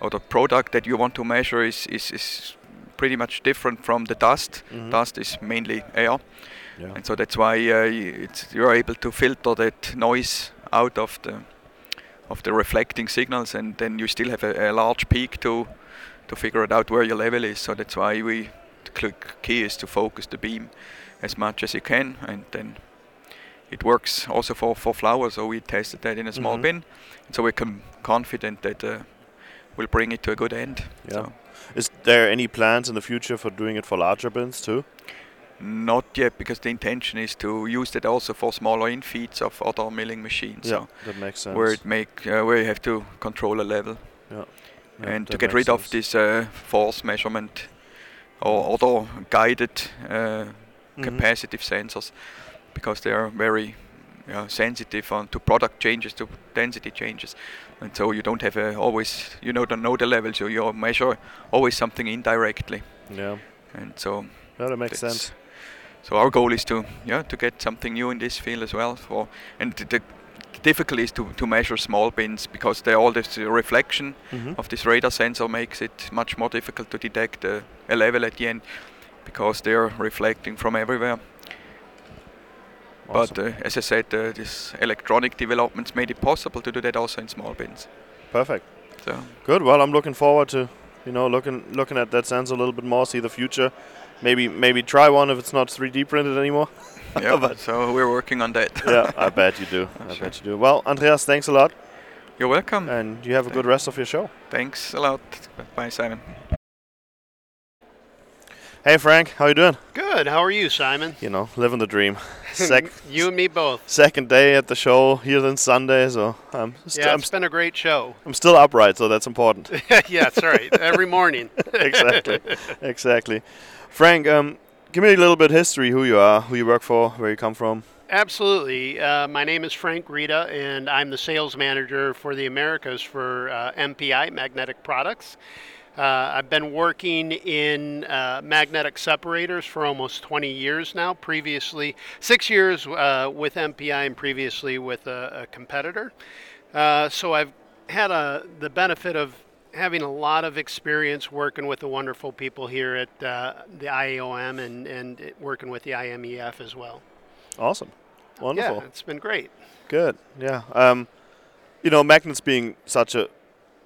F: or the product that you want to measure is, is, is pretty much different from the dust.
A: Mhm.
F: Dust is mainly air,
A: Yeah.
F: and so that's why uh, it's, you're able to filter that noise out of the of the reflecting signals, and then you still have a, a large peak to to figure it out where your level is. So that's why we the key is to focus the beam as much as you can, and then it works also for, for flours. So we tested that in a small
A: Mhm.
F: bin, so we're com- confident that uh, we'll bring it to a good end.
A: Yeah.
F: So
A: Is there any plans in the future for doing it for larger bins too?
F: not yet, because the intention is to use that also for smaller infeeds of other milling machines.
A: yeah,
F: So
A: that makes sense.
F: where it make uh, where you have to control a level.
A: Yeah,
F: and to get rid of this uh, force measurement or other guided uh,
A: Mhm.
F: capacitive sensors because they are very yeah, sensitive on to product changes to density changes and so you don't have a always you know don't know the level so you measure always something indirectly
A: Yeah,
F: and so
A: that makes sense.
F: so our goal is to yeah to get something new in this field as well for and the, the difficulty is to, to measure small bins because they all this reflection
A: Mhm.
F: of this radar sensor makes it much more difficult to detect uh, a level at the end because they're reflecting from everywhere. But
A: Awesome.
F: uh, as I said, uh, this electronic developments made it possible to do that also in small bins.
A: Perfect.
F: So
A: Good. Well, I'm looking forward to, you know, looking looking at that sensor a little bit more, see the future. Maybe maybe try one if it's not 3D printed anymore.
F: yeah,
A: But-
F: so we're working on that.
A: yeah, I bet you do. I
F: Sure.
A: bet you do. Well, Andreas, thanks a lot,
F: You're welcome.
A: and you have a good rest of your show.
F: Thanks a lot. Bye, Simon.
A: Hey, Frank, how you doing?
G: Good. How are you, Simon?
A: You know, living the dream. Sec-
G: you and me both.
A: second day at the show here on Sunday, so I'm st-
G: Yeah,
A: I'm,
G: it's been a great show.
A: I'm still upright, so that's important.
G: yeah, that's right. Every morning.
A: exactly, exactly. Frank, um, give me a little bit history. Who you are, who you work for, where you come from.
G: Absolutely. Uh, my name is Frank Rita, and I'm the sales manager for the Americas for uh, MPI Magnetic Products. Uh, I've been working in uh, magnetic separators for almost 20 years now. Previously, six years uh, with MPI, and previously with a, a competitor. Uh, so I've had a, the benefit of having a lot of experience working with the wonderful people here at uh, the IAOM and, and working with the IMEF as well.
A: Awesome, wonderful.
G: Yeah, it's been great.
A: Good. Yeah. Um, you know, magnets being such a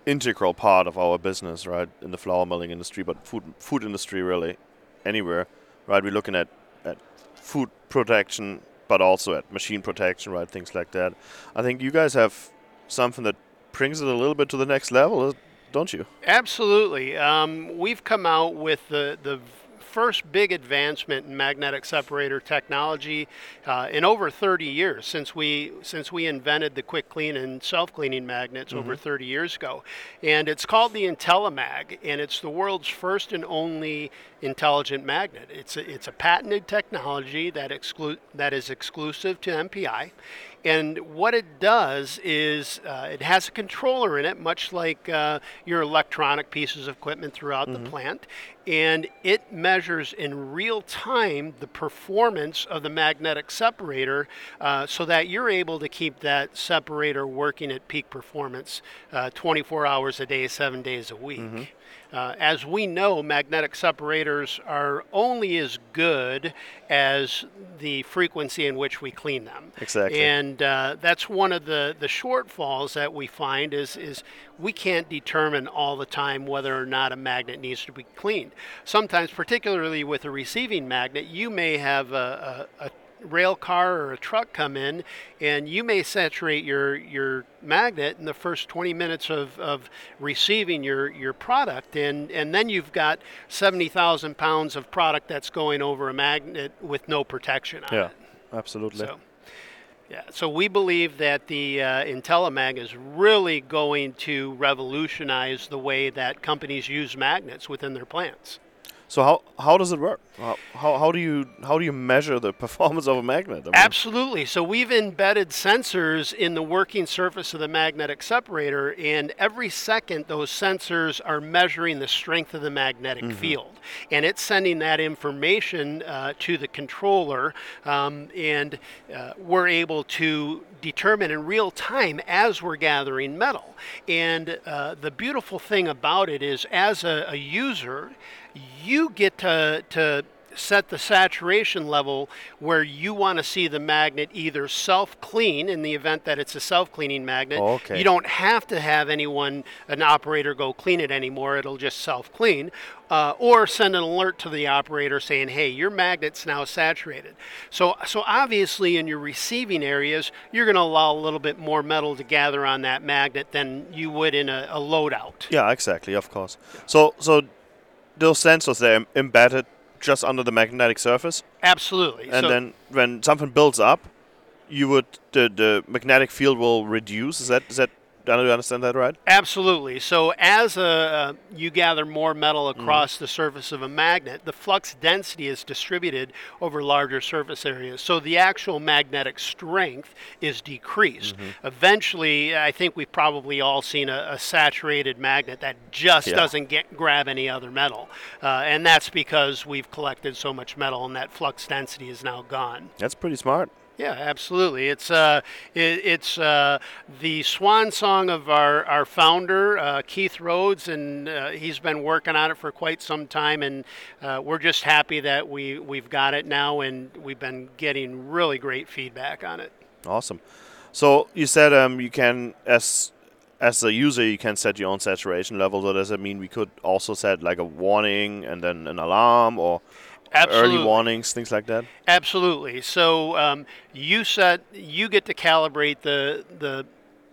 A: integral part of our business, right, in the flour milling industry, but food food industry really, anywhere, right? We're looking at at food protection, but also at machine protection, right? Things like that. I think you guys have something that brings it a little bit to the next level, uh, don't you?
G: Absolutely. Um, we've come out with the, the first big advancement in magnetic separator technology uh, in over 30 years since we since we invented the quick clean and self-cleaning magnets over 30 years ago. And it's called the IntelliMag and it's the world's first and only intelligent magnet. It's a, it's a patented technology that exclu- that is exclusive to MPI and what it does is uh, it has a controller in it, much like uh, your electronic pieces of equipment throughout the plant. And it measures in real time the performance of the magnetic separator uh, so that you're able to keep that separator working at peak performance uh, 24 hours a day, seven days a week. Uh, as we know, magnetic separators are only as good as the frequency in which we clean them.
A: Exactly.
G: And uh, that's one of the, the shortfalls that we find is, is we can't determine all the time whether or not a magnet needs to be cleaned. Sometimes, particularly with a receiving magnet, you may have a, a, a rail car or a truck come in and you may saturate your your magnet in the first 20 minutes of, of receiving your your product and and then you've got 70,000 pounds of product that's going over a magnet with no protection on
A: Yeah,
G: it
A: absolutely.
G: so yeah so we believe that the uh, IntelliMag is really going to revolutionize the way that companies use magnets within their plants
A: So how how does it work? How, how how do you how do you measure the performance of a magnet? I mean,
G: Absolutely. So we've embedded sensors in the working surface of the magnetic separator, and every second those sensors are measuring the strength of the magnetic field, and it's sending that information uh, to the controller, um, and uh, we're able to determine in real time as we're gathering metal. And uh, the beautiful thing about it is, as a, a user, you get to, to set the saturation level where you want to see the magnet either self clean in the event that it's a self cleaning magnet.
A: Okay.
G: You don't have to have anyone, an operator, go clean it anymore. It'll just self clean. Uh, or send an alert to the operator saying, "Hey, your magnet's now saturated." So, so obviously, in your receiving areas, you're going to allow a little bit more metal to gather on that magnet than you would in a, a loadout.
A: Yeah, exactly, of course. So, so those sensors they're embedded just under the magnetic surface,
G: Absolutely.
A: and
G: so,
A: then when something builds up, you would the the magnetic field will reduce. Is that is that? Do I understand that right?
G: Absolutely. So as a, uh, you gather more metal
A: Mm-hmm.
G: across the surface of a magnet, the flux density is distributed over larger surface areas. So the actual magnetic strength is decreased.
A: Mm-hmm.
G: Eventually, I think we've probably all seen a, a saturated magnet that just
A: Yeah.
G: doesn't get grab any other metal, uh, and that's because we've collected so much metal and that flux density is now gone.
A: That's pretty smart.
G: Yeah, absolutely. It's uh, it, it's uh, the swan song of our our founder uh, Keith Rhodes, and uh, he's been working on it for quite some time, and uh, we're just happy that we we've got it now, and we've been getting really great feedback on it.
A: Awesome. So you said um, you can as as a user you can set your own saturation level. So does that mean we could also set like a warning and then an alarm or
G: Absolutely.
A: early warnings, things like that?
G: Absolutely. So um, you set you get to calibrate the the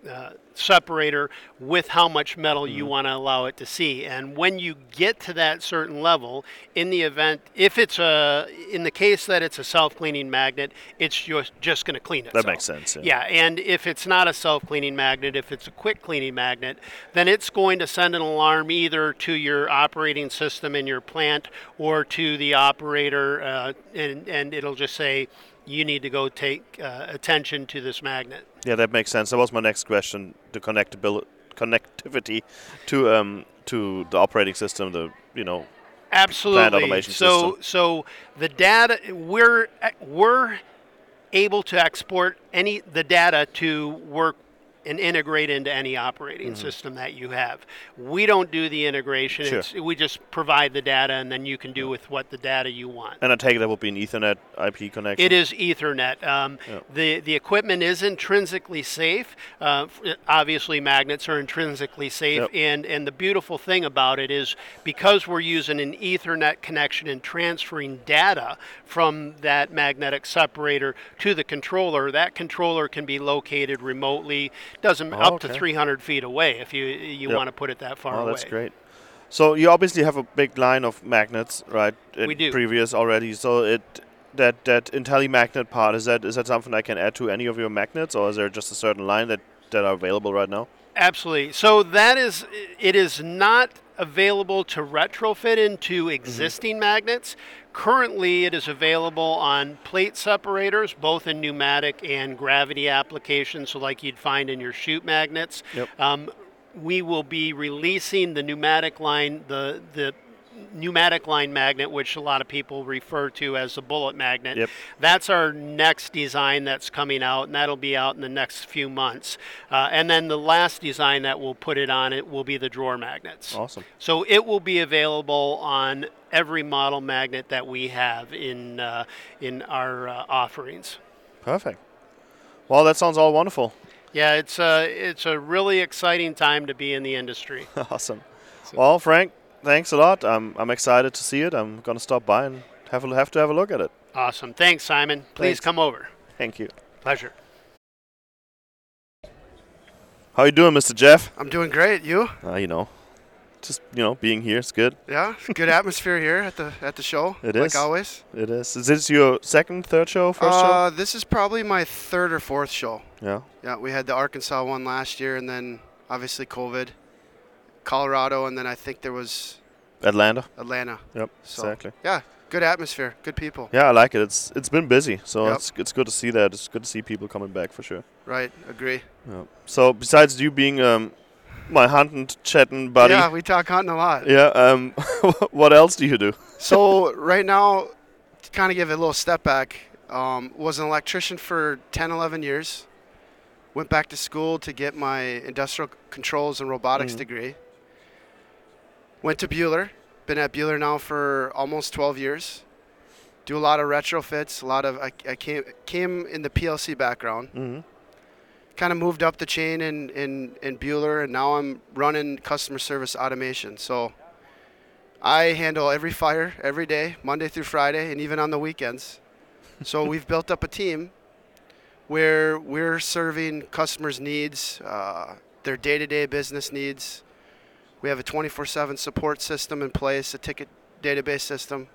G: uh, separator with how much metal you want to allow it to see. And when you get to that certain level, in the event if it's a in the case that it's a self-cleaning magnet, it's just just going to clean itself.
A: That makes sense. Yeah.
G: Yeah, and if it's not a self-cleaning magnet, if it's a quick cleaning magnet, then it's going to send an alarm either to your operating system in your plant or to the operator, uh, and and it'll just say you need to go take uh, attention to this magnet.
A: Yeah, that makes sense. That was my next question: the connectability, connectivity to um to the operating system. The you know
G: Absolutely.
A: automation
G: so
A: system.
G: so the data we're we're able to export any the data to work and integrate into any operating system that you have. We don't do the integration.
A: Mm-hmm. Sure.
G: It's, we just provide the data, and then you can do with what the data you want.
A: and I take it that would be an Ethernet IP connection.
G: It is Ethernet. Um,
A: Yeah.
G: The the equipment is intrinsically safe. Uh, obviously, magnets are intrinsically safe,
A: Yep.
G: and and the beautiful thing about it is because we're using an Ethernet connection and transferring data from that magnetic separator to the controller. That controller can be located remotely, doesn't
A: Oh,
G: up to 300 feet away if you you
A: Yep.
G: want to put it that far
A: Oh,
G: away.
A: that's great. So you obviously have a big line of magnets, right? in
G: We do.
A: Previous already. So it that that IntelliMagnet part is that is that something I can add to any of your magnets, or is there just a certain line that that are available right now?
G: Absolutely. So that is, it is not available to retrofit into mm-hmm. existing magnets. Currently, it is available on plate separators, both in pneumatic and gravity applications, so like you'd find in your chute magnets.
A: Yep.
G: Um, we will be releasing the pneumatic line, the the pneumatic line magnet, which a lot of people refer to as the bullet magnet.
A: Yep.
G: That's our next design that's coming out, and that'll be out in the next few months. Uh, and then the last design that we'll put it on it will be the drawer magnets.
A: Awesome.
G: So it will be available on every model magnet that we have in uh, in our uh, offerings.
A: Perfect. Well, that sounds all wonderful.
G: Yeah, it's a it's a really exciting time to be in the industry.
A: awesome. Well, Frank, thanks a lot. I'm I'm excited to see it. I'm gonna stop by and have a, have to have a look at it.
G: awesome. Thanks, Simon. Please
A: Thanks.
G: come over.
A: Thank you.
G: Pleasure.
A: How you doing, Mr. Jeff?
H: I'm doing great. You?
A: Uh, you know, just you know, being here is good.
H: Yeah. Good atmosphere here at the at the show.
A: It
H: like
A: is.
H: always.
A: It is. Is this your second, third show, first
H: uh, This is probably my third or fourth show.
A: show? Yeah.
H: Yeah, we had the Arkansas one last year, and then obviously COVID, Colorado, and then I think there was
A: Atlanta.
H: Atlanta.
A: Yep.
H: So,
A: Exactly.
H: Yeah. Good atmosphere. Good people.
A: Yeah, I like it. It's it's been busy, so
H: Yep.
A: it's it's good to see that. It's good to see people coming back for sure.
H: Right. Agree.
A: Yeah. So besides you being um, my hunting, chatting buddy,
H: Yeah, we talk hunting a lot.
A: yeah, um, what else do you do?
H: So right now, to kind of give a little step back, um, was an electrician for 10, 11 years. Went back to school to get my industrial controls and robotics
A: Mhm.
H: degree. Went to Bühler. Been at Bühler now for almost 12 years. Do a lot of retrofits. A lot of I, I came came in the PLC background.
A: hmm
H: Kind of moved up the chain in, in in Bühler, and now I'm running customer service automation. So I handle every fire every day, Monday through Friday, and even on the weekends. so we've built up a team where we're serving customers' needs, uh, their day-to-day business needs. We have a 24/7 support system in place, a ticket database system,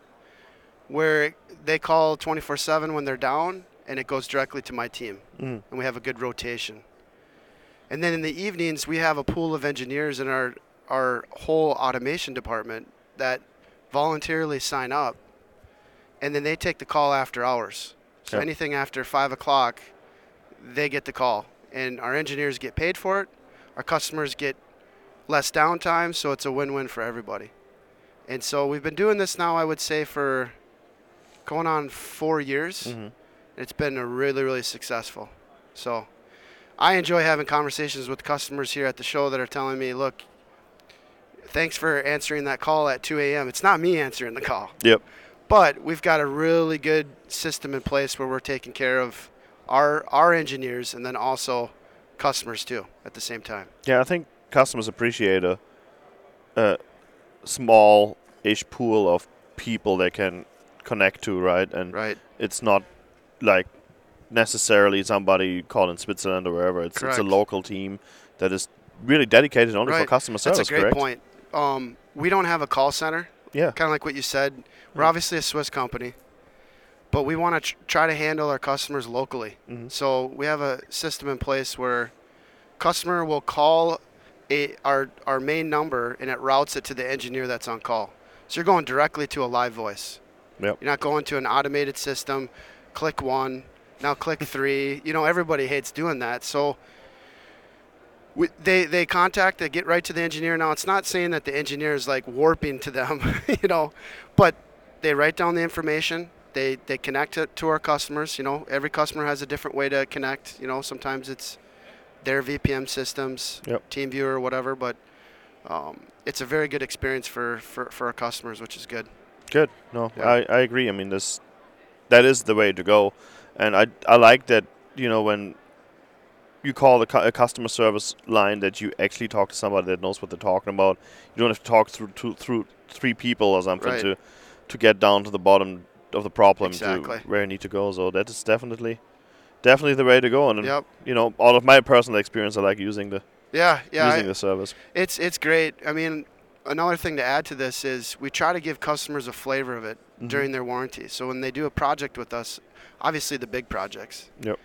H: where they call 24/7 when they're down, and it goes directly to my team,
A: Mhm.
H: and we have a good rotation. And then in the evenings, we have a pool of engineers in our our whole automation department that voluntarily sign up, and then they take the call after hours. So
A: Yep.
H: anything after five o'clock, they get the call, and our engineers get paid for it. Our customers get less downtime, so it's a win-win for everybody. And so we've been doing this now, I would say, for going on four years.
A: hmm
H: It's been a really, really successful. So I enjoy having conversations with customers here at the show that are telling me, look, thanks for answering that call at 2 a.m. It's not me answering the call.
A: Yep.
H: But we've got a really good system in place where we're taking care of our our engineers and then also customers too at the same time.
A: Yeah, I think customers appreciate a, a small-ish pool of people they can connect to, right? And
H: Right.
A: it's not like necessarily somebody called in Switzerland or wherever. It's it's a local team that is really dedicated only for customer service.
H: That's a great
A: correct?
H: point. Um, we don't have a call center.
A: Yeah.
H: Kind of like what you said. We're
A: Mm.
H: obviously a Swiss company, but we want to tr- try to handle our customers locally.
A: Mhm.
H: So we have a system in place where customer will call a, our our main number and it routes it to the engineer that's on call. So you're going directly to a live voice.
A: Yep.
H: You're not going to an automated system. Click one, now click three. You know everybody hates doing that. So we, they they contact, they get right to the engineer. Now it's not saying that the engineer is like warping to them, you know, but they write down the information. They they connect it to our customers. You know, every customer has a different way to connect. You know, sometimes it's their VPN systems,
A: Yep.
H: TeamViewer, or whatever. But um, it's a very good experience for, for, for our customers, which is good.
A: Good. No,
H: Yeah.
A: I, I agree. I mean, this that is the way to go, and I I like that you know when you call the cu- a customer service line that you actually talk to somebody that knows what they're talking about. You don't have to talk through two, through three people or something
H: Right.
A: to to get down to the bottom of the problem
H: Exactly.
A: to where you need to go. So that is definitely definitely the way to go. And
H: Yep.
A: you know, out of my personal experience, I like using the
H: Yeah, yeah.
A: using
H: I-
A: the service.
H: It's it's great. I mean, another thing to add to this is we try to give customers a flavor of it
A: Mhm.
H: during their warranty. So when they do a project with us, obviously the big projects,
A: Yep.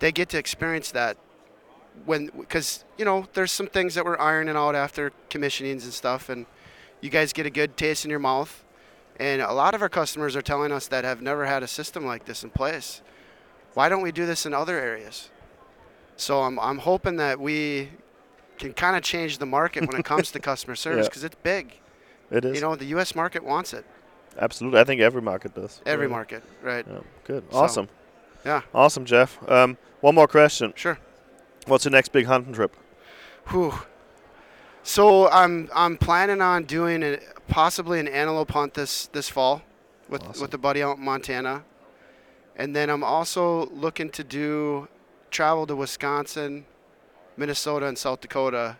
H: they get to experience that when because you know there's some things that we're ironing out after commissionings and stuff, and you guys get a good taste in your mouth. And a lot of our customers are telling us that have never had a system like this in place. Why don't we do this in other areas? So I'm I'm hoping that we can kind of change the market when it comes to customer service
A: Yeah.
H: because it's big.
A: It is
H: You know, the U.S. market wants it.
A: absolutely. I think every market does.
H: Every
A: Really.
H: market, right?
A: Yeah, good.
H: So-
A: Awesome.
H: Yeah.
A: Awesome, Jeff. Um, one more question.
H: Sure.
A: What's your next big hunting trip?
H: Whew. So I'm I'm planning on doing a, possibly an antelope hunt this this fall with
A: Awesome.
H: with a buddy out in Montana, and then I'm also looking to do travel to Wisconsin, Minnesota, and South Dakota,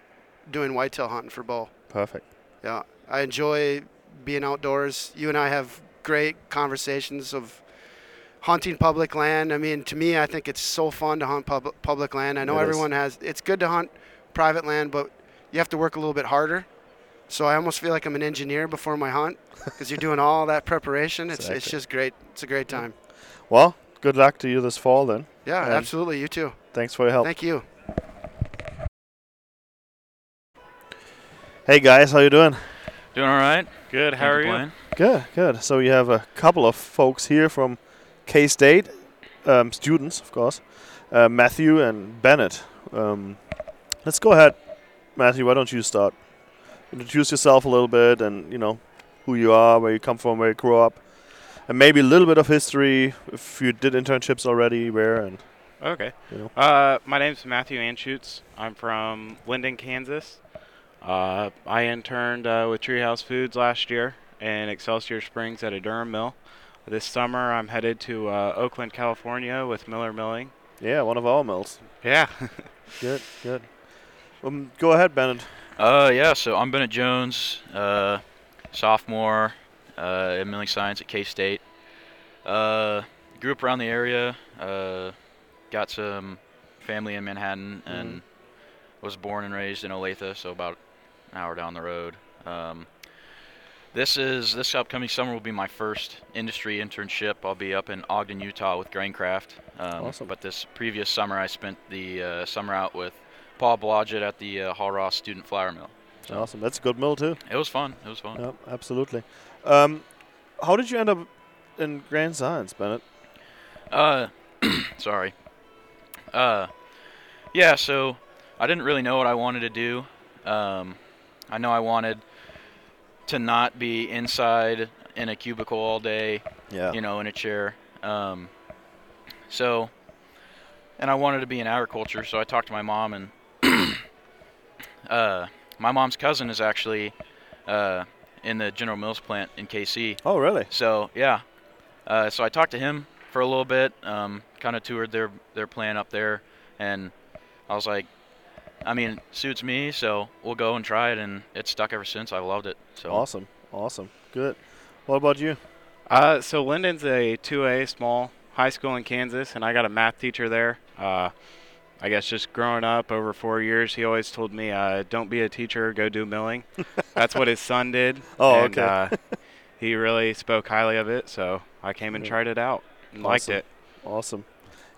H: doing whitetail hunting for bow.
A: Perfect.
H: Yeah, I enjoy being outdoors. You and I have great conversations of hunting public land. I mean, to me, I think it's so fun to hunt pub- public land. I know
A: It is.
H: everyone has. It's good to hunt private land, but you have to work a little bit harder. So I almost feel like I'm an engineer before my hunt because you're doing all that preparation. It's it's just great. It's a great time.
A: Well, good luck to you this fall then.
H: Yeah,
A: And
H: absolutely. You too.
A: Thanks for your help.
H: Thank you.
A: Hey guys, how you doing?
I: Doing all right.
J: Good. How
I: Can't
J: are you?
I: complain.
A: Good, good. So you have a couple of folks here from K-State, um, students, of course, uh, Matthew and Bennett. Um, let's go ahead, Matthew. Why don't you start? Introduce yourself a little bit, and you know who you are, where you come from, where you grew up, and maybe a little bit of history. If you did internships already, where and
I: Okay.
A: You know.
I: Uh, my name's Matthew Anschutz. I'm from Lyndon, Kansas. Uh, I interned uh, with Treehouse Foods last year in Excelsior Springs at a durum mill. This summer, I'm headed to uh, Oakland, California with Miller Milling.
A: Yeah, one of our mills.
I: Yeah.
A: Good, good. Um, go ahead, Bennett.
J: Uh, yeah, so I'm Bennett Jones, uh, sophomore uh, in milling science at K State. Uh, grew up around the area, uh, got some family in Manhattan, and was born and raised in Olathe, so about an hour down the road. Um, this is this upcoming summer will be my first industry internship. I'll be up in Ogden, Utah, with Graincraft. Um,
A: Awesome.
J: But this previous summer, I spent the uh, summer out with Paul Blodgett at the uh, Hal Ross Student Flour Mill. So
A: Awesome. That's a good mill too.
J: it was fun. It was fun.
A: Yeah, absolutely. Um, how did you end up in grain science, Bennett?
J: Uh, sorry. Uh, yeah. So I didn't really know what I wanted to do. Um, I know I wanted to not be inside in a cubicle all day,
A: Yeah.
J: you know, in a chair. Um, so, and I wanted to be in agriculture, so I talked to my mom, and uh, my mom's cousin is actually uh, in the General Mills plant in KC.
A: Oh, really?
J: So yeah, uh, so I talked to him for a little bit, um, kind of toured their their plant up there, and I was like, I mean, suits me, so we'll go and try it, and it's stuck ever since. I loved it. So
A: Awesome. Awesome. Good. What about you?
I: Uh, so Lyndon's a 2A small high school in Kansas, and I got a math teacher there. Uh, I guess just growing up over four years, he always told me, uh, "Don't be a teacher, go do milling." That's what his son did.
A: Oh,
I: and,
A: okay.
I: Uh, he really spoke highly of it, so I came and
A: Yeah.
I: tried it out and liked it.
A: Awesome.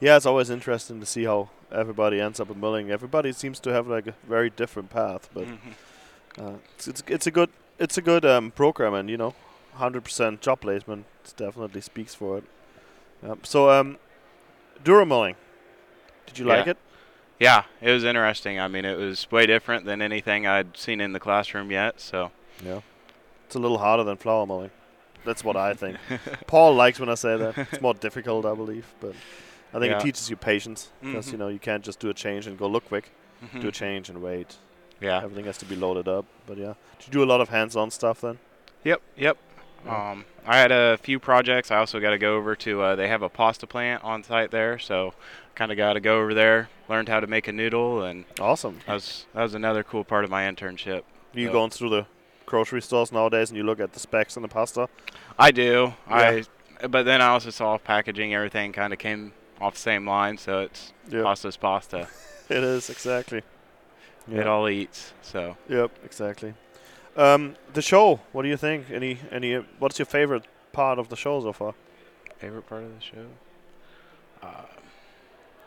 A: Yeah, it's always interesting to see how everybody ends up in milling. Everybody seems to have like a very different path, but
I: Mhm.
A: uh, it's, it's it's a good it's a good um, program, and you know, hundred percent job placement definitely speaks for it. Yep. So, um, Durum milling, did you like it?
I: Yeah, it was interesting. I mean, it was way different than anything I'd seen in the classroom yet. So
A: Yeah. It's a little harder than flour milling. That's what I think. Paul likes when I say that. It's more difficult, I believe, but I think
I: Yeah.
A: it teaches you patience because
I: Mhm.
A: you know you can't just do a change and go look quick. Do a change and wait.
I: yeah.
A: Everything has to be loaded up. But yeah, did you do a lot of hands-on stuff then?
I: Yep, yep.
A: Yeah.
I: Um, I had a few projects. I also got to go over to. Uh, they have a pasta plant on site there, so kind of got to go over there, learned how to make a noodle, and
A: Awesome.
I: that was that was another cool part of my internship.
A: You
I: Yeah.
A: going through the grocery stores nowadays and you look at the specs on the pasta?
I: I do.
A: Yeah.
I: I, but then I also saw packaging. Everything kind of came off the same line, so it's
A: Yeah,
I: pasta's pasta.
A: it is exactly.
I: It all eats. So
A: Yep, exactly. Um, the show. What do you think? Any any? uh, What's your favorite part of the show so far?
I: favorite part of the show. Uh,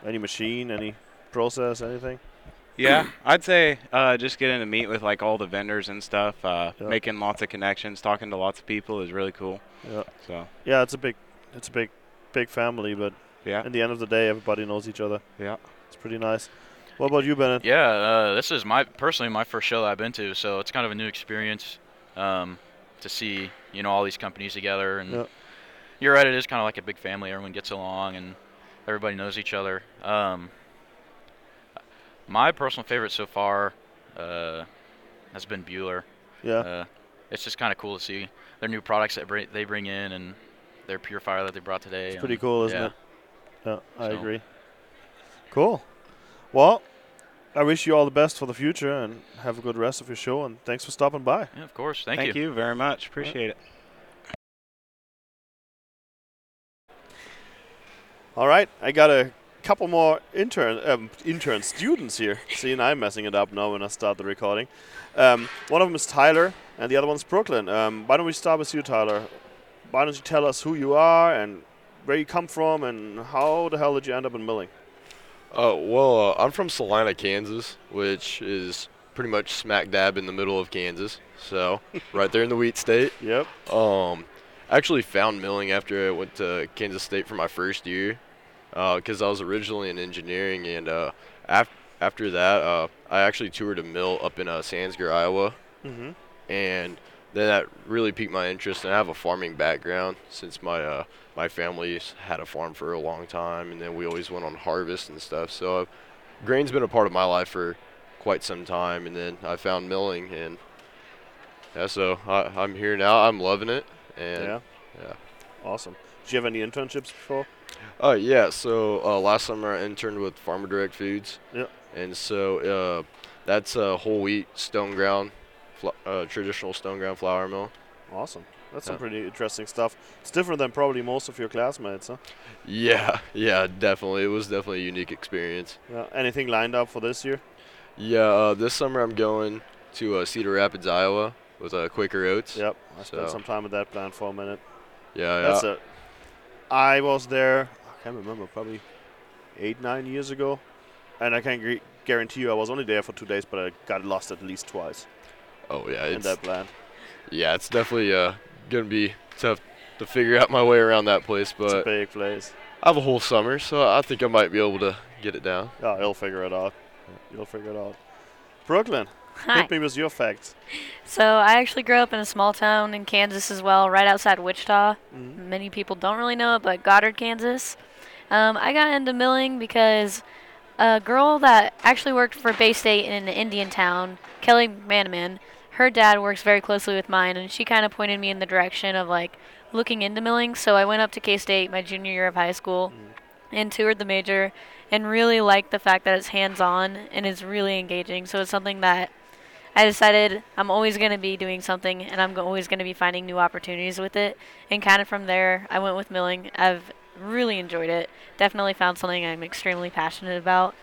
A: Any machine? Any process? Anything?
I: Yeah, I'd say uh, just getting to meet with like all the vendors and stuff, uh,
A: Yeah.
I: making lots of connections, talking to lots of people is really cool.
A: Yeah.
I: So
A: Yeah, it's a big, it's a big, big family, but
I: yeah,
A: at the end of the day, everybody knows each other.
I: yeah.
A: It's pretty nice. What about you, Bennett?
J: Yeah, uh, this is my personally my first show that I've been to, so it's kind of a new experience um, to see you know all these companies together. And
A: Yeah.
J: you're right, it is kind of like a big family. Everyone gets along and everybody knows each other. Um, my personal favorite so far uh, has been Bühler.
A: Yeah.
J: Uh, it's just kind of cool to see their new products that bring, they bring in and their purifier that they brought today.
A: It's pretty cool, isn't
J: yeah.
A: it? Yeah, I
J: So-
A: agree. Cool. Well, I wish you all the best for the future and have a good rest of your show. And thanks for stopping by.
J: Yeah, of course. Thank,
I: Thank you very much. Appreciate it.
A: All right, I got a couple more intern um, intern students here. See, and I'm messing it up now when I start the recording. Um, one of them is Tyler, and the other one's Brooklyn. Um, why don't we start with you, Tyler? Why don't you tell us who you are and where you come from and how the hell did you end up in milling?
K: Oh, well, uh, I'm from Salina, Kansas, which is pretty much smack dab in the middle of Kansas. So, right there in the wheat state.
A: Yep.
K: Um, I actually found milling after I went to Kansas State for my first year, because I was originally in engineering, and uh, af- after that, uh, I actually toured a mill up in uh, Sandsger, Iowa,
A: Mm-hmm.
K: and that really piqued my interest. And I have a farming background since my uh, my family's had a farm for a long time, and then we always went on harvest and stuff. So uh, grain's been a part of my life for quite some time, and then I found milling, and yeah, so I, I'm here now. I'm loving it, and
A: Yeah.
K: yeah.
A: Awesome. Did you have any internships before?
K: Oh yeah, so uh, last summer I interned with Farmer Direct Foods.
A: Yep.
K: And so uh, that's a whole wheat stone ground, fl- uh, traditional stone ground flour mill.
A: Awesome. That's some pretty interesting stuff. It's different than probably most of your classmates, huh?
K: Yeah, yeah, definitely. It was definitely a unique experience.
A: Yeah. Anything lined up for this year?
K: Yeah, uh, this summer I'm going to uh, Cedar Rapids, Iowa, with uh, Quaker Oats.
A: Yep. I spent some time at that plant for a minute.
K: Yeah,
A: That's
K: yeah.
A: it. I was there. I can't remember. Probably eight, nine years ago, and I can gu- guarantee you, I was only there for two days, but I got lost at least twice
K: Oh yeah,
A: in
K: it's
A: that plant.
K: yeah, it's definitely uh, gonna be tough to figure out my way around that place, but
A: It's a
K: but
A: big place.
K: I have a whole summer, so I think I might be able to get it down.
A: Yeah, you'll figure it out. You'll figure it out. Brooklyn,
L: Hi.
A: hit me with your facts.
L: So I actually grew up in a small town in Kansas as well, right outside Wichita.
A: Mhm.
L: Many people don't really know it, but Goddard, Kansas. Um, I got into milling because a girl that actually worked for Bay State in an Indian town, Kelly Manaman, her dad works very closely with mine, and she kind of pointed me in the direction of like looking into milling. So I went up to K State my junior year of high school mm. and toured the major, and really liked the fact that it's hands-on and is really engaging. So it's something that I decided I'm always going to be doing something and I'm always going to be finding new opportunities with it. And kind of from there, I went with milling. I've really enjoyed it. Definitely found something I'm extremely passionate about.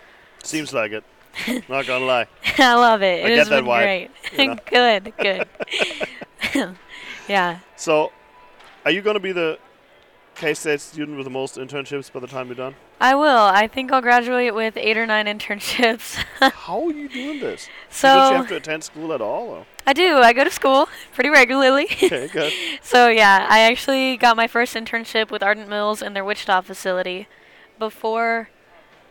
A: Seems like it. Not gonna lie.
L: I love it.
A: I
L: It
A: get that vibe,
L: great.
A: you know?
L: good, good. yeah.
A: So, are you gonna be the K-State student with the most internships by the time you're done?
L: I will. I think I'll graduate with eight or nine internships.
A: How are you doing this?
L: So
A: Don't you have to attend school at all? Or?
L: I do. I go to school pretty regularly.
A: Okay, good.
L: so yeah, I actually got my first internship with Ardent Mills in their Wichita facility. Before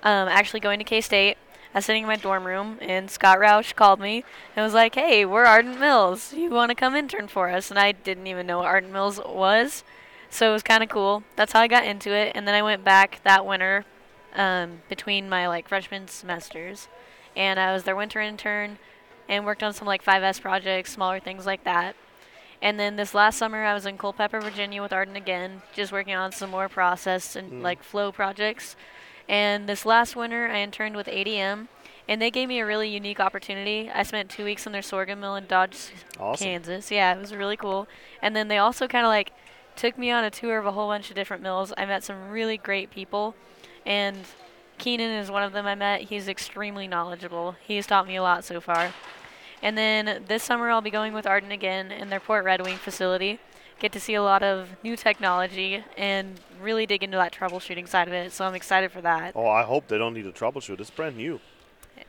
L: um, actually going to K State, I was sitting in my dorm room, and Scott Roush called me and was like, "Hey, we're Ardent Mills. You want to come intern for us?" And I didn't even know what Ardent Mills was, so it was kind of cool. That's how I got into it, and then I went back that winter um, between my like freshman semesters, and I was their winter intern and worked on some like 5S projects, smaller things like that. And then this last summer, I was in Culpeper, Virginia with Ardent again, just working on some more process and
A: Mm.
L: like flow projects. And this last winter, I interned with ADM, and they gave me a really unique opportunity. I spent two weeks in their sorghum mill in Dodge,
A: Awesome.
L: Kansas. Yeah, it was really cool. And then they also kind of like took me on a tour of a whole bunch of different mills. I met some really great people, and Keenan is one of them I met. He's extremely knowledgeable. He's taught me a lot so far. And then this summer I'll be going with Ardent again in their Port Red Wing facility. Get to see a lot of new technology and really dig into that troubleshooting side of it. So I'm excited for that.
A: Oh, I hope they don't need to troubleshoot. It's brand new.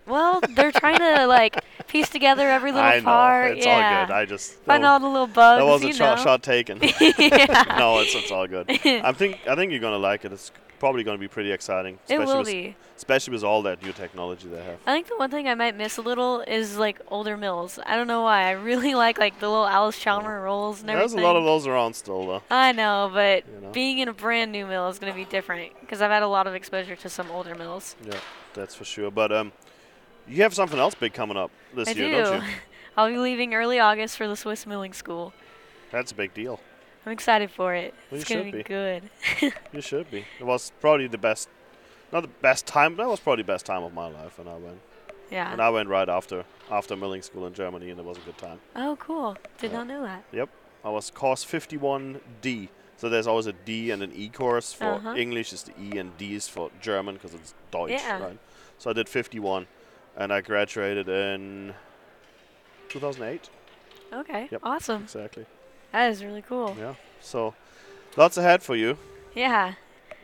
L: Well, they're trying to like piece together every little
A: I know.
L: part.
A: It's
L: yeah.
A: all good. I just
L: find all the little bugs.
A: That was a
L: you
A: shot,
L: know.
A: shot taken. No, it's it's all good. I think I think you're gonna like it. It's probably gonna be pretty exciting.
L: It
A: especially
L: will
A: with,
L: be.
A: Especially with all that new technology they have.
L: I think the one thing I might miss a little is like older mills. I don't know why. I really like like the little Allis-Chalmer rolls and
A: There's
L: everything.
A: There's a lot of those around still, though.
L: I know, but
A: You know?
L: being in a brand new mill is going to be different because I've had a lot of exposure to some older mills.
A: Yeah, that's for sure. But um, you have something else big coming up this
L: I
A: year,
L: do.
A: don't you?
L: I'll be leaving early August for the Swiss Milling School.
A: That's a big deal.
L: I'm excited for it.
A: Well,
L: it's
A: you
L: going to
A: should
L: be
A: be.
L: good.
A: You should be. It was probably the best, not the best time. That was probably the best time of my life when I went.
L: Yeah.
A: And I went right after after milling school in Germany, and it was a good time.
L: oh, cool. Did
A: Yeah.
L: not know that.
A: Yep. I was course 51D. So there's always a D and an E course. For
L: Uh-huh.
A: English is the E and D is for German because it's Deutsch,
L: Yeah.
A: right? So I did 51, and I graduated in 2008.
L: Okay.
A: Yep.
L: Awesome.
A: Exactly.
L: That is really cool.
A: Yeah. So lots ahead for you.
L: Yeah.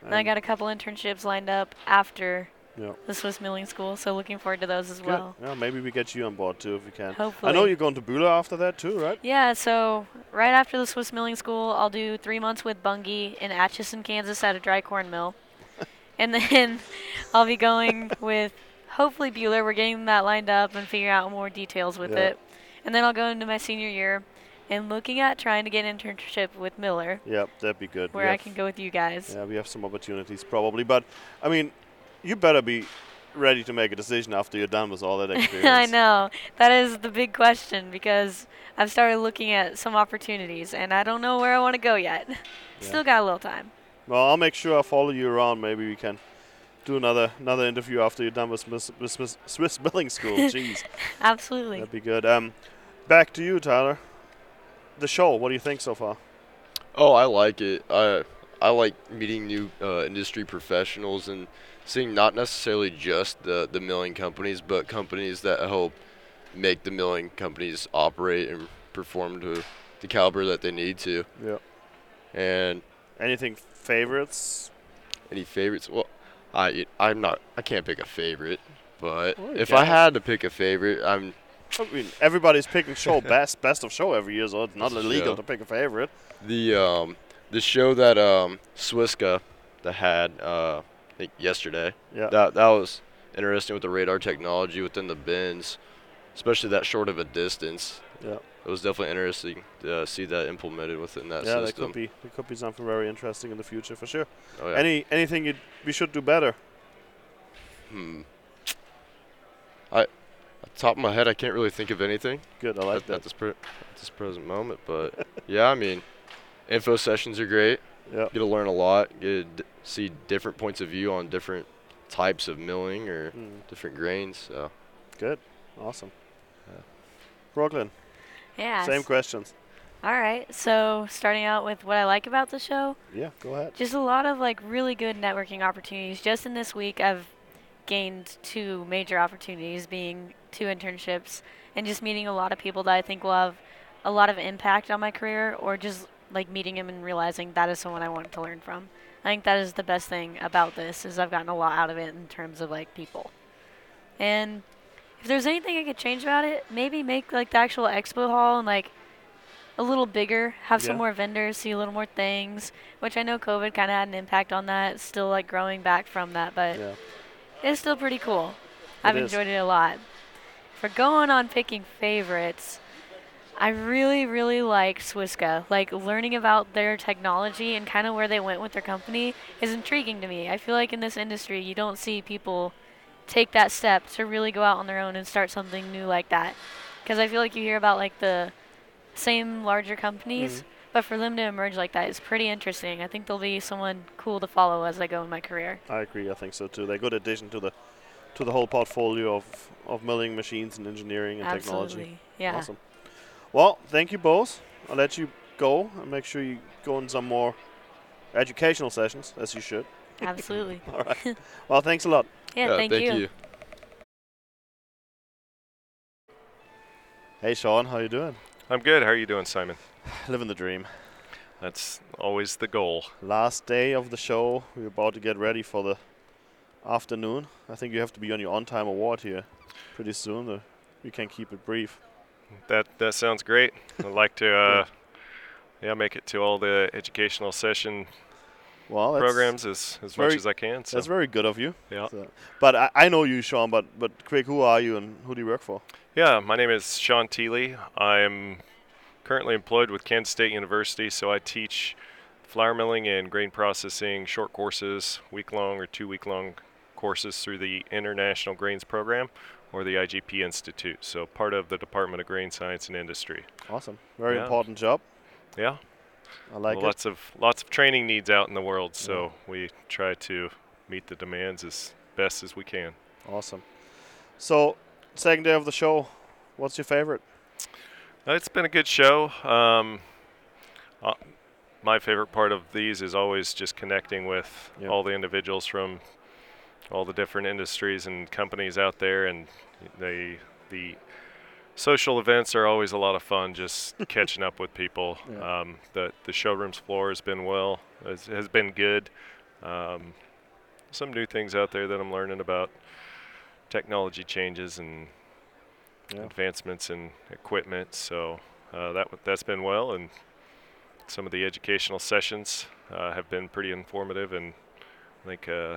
L: And I got a couple internships lined up after
A: Yeah.
L: the Swiss Milling School, so looking forward to those as
A: Good.
L: well.
A: Yeah, maybe we get you on board too if we can. Hopefully. I know you're going to Bühler after that too, right?
L: Yeah, so right after the Swiss Milling School, I'll do three months with Bunge in Atchison, Kansas at a dry corn mill. and then I'll be going with hopefully Bühler. We're getting that lined up and figuring out more details with
A: Yeah.
L: it. And then I'll go into my senior year and looking at trying to get an internship with Miller,
A: Yep, that'd be good.
L: where
A: We
L: I
A: have-
L: can go with you guys.
A: Yeah, we have some opportunities probably, but I mean, you better be ready to make a decision after you're done with all that experience.
L: I know. That is the big question because I've started looking at some opportunities and I don't know where I want to go yet. Still got a little time.
A: Well, I'll make sure I follow you around. Maybe we can do another another interview after you're done with Swiss, Swiss, Swiss Milling School. Jeez,
L: Absolutely.
A: that'd be good. Um, back to you, Tyler. The show. What do you think so far?
K: Oh, I like it. I I like meeting new uh, industry professionals and seeing not necessarily just the the milling companies, but companies that help make the milling companies operate and perform to the caliber that they need to.
A: Yeah.
K: And
A: Anything favorites?
K: any favorites? Well, I I'm not I can't pick a favorite, but
A: Well,
K: if. I had to pick a favorite, I'm
A: I mean, everybody's picking show best best of show every year, so it's not illegal to pick a favorite.
K: The um the show that um Swisca that had uh I think yesterday.
A: Yeah.
K: That that was interesting with the radar technology within the bins, especially that short of a distance.
A: Yeah.
K: It was definitely interesting to uh, see that implemented within that
A: yeah,
K: system.
A: could be there could be something very interesting in the future for sure.
K: Oh, yeah.
A: Any anything you we should do better?
K: Hmm. I, at the top of my head, I can't really think of anything.
A: Good, I like
K: at,
A: that.
K: At this, pre- at this present moment, but yeah, I mean, info sessions are great.
A: Yeah.
K: Get to learn a lot. Get to d- see different points of view on different types of milling or
A: Mm.
K: different grains. So.
A: Good, awesome. Brooklyn.
L: Yeah.
A: Same questions.
L: All right. So, starting out with what I like about the show,
A: Yeah, go ahead.
L: just a lot of like really good networking opportunities. Just in this week, I've gained two major opportunities, being two internships, and just meeting a lot of people that I think will have a lot of impact on my career, or just like meeting them and realizing that is someone I want to learn from. I think that is the best thing about this is I've gotten a lot out of it in terms of like people. And if there's anything I could change about it, maybe make like the actual expo hall and like a little bigger, have some more vendors, see a little more things, which I know COVID kind of had an impact on that. It's still like growing back from that, but
A: Yeah.
L: it's still pretty cool. I've
A: It is.
L: enjoyed it a lot. For going on picking favorites, I really, really like Swisca. Like learning about their technology and kind of where they went with their company is intriguing to me. I feel like in this industry, you don't see people take that step to really go out on their own and start something new like that. Because I feel like you hear about like the same larger companies,
A: Mhm.
L: but for them to emerge like that is pretty interesting. I think they'll be someone cool to follow as I go in my career.
A: I agree. I think so too. They're a good addition to the to the whole portfolio of, of milling machines and engineering and technology.
L: Absolutely, yeah.
A: Awesome. Well, thank you both. I'll let you go and make sure you go in some more educational sessions, as you should.
L: Absolutely.
A: All right. Well, thanks a lot.
L: Yeah, Yeah, thank thank you. you.
A: Hey, Sean, how you doing?
M: I'm good. How are you doing, Simon?
A: Living the dream.
M: That's always the goal.
A: Last day of the show. We're about to get ready for the afternoon. I think you have to be on your on-time award here pretty soon. Uh, we can keep it brief.
M: That that sounds great. I'd like to, uh, yeah, make it to all the educational session
A: Well,
M: programs as, as
A: very-
M: much as I can. So.
A: That's very good of you.
M: Yeah.
A: So- but I, I know you, Sean. But but quick, who are you and who do you work for?
M: Yeah, my name is Sean Teeley. I'm currently employed with Kansas State University, so I teach flour milling and grain processing short courses, week long or two week long courses through the International Grains Program or the IGP Institute. So part of the Department of Grain Science and Industry.
A: Awesome. Very
M: Yeah.
A: important job.
M: Yeah.
A: I like it.
M: lots of lots of training needs out in the world, so we try to meet the demands as best as we can.
A: Awesome. So, second day of the show. What's your favorite?
M: Uh, It's been a good show. Um, uh, my favorite part of these is always just connecting with
A: Yeah.
M: all the individuals from all the different industries and companies out there, and they the social events are always a lot of fun. Just catching up with people.
A: Yeah.
M: Um, the the showrooms floor has been well, has, has been good. Um, some new things out there that I'm learning about technology changes and
A: Yeah.
M: advancements in equipment. So uh, that w- that's been well, and some of the educational sessions uh, have been pretty informative. And I think, uh,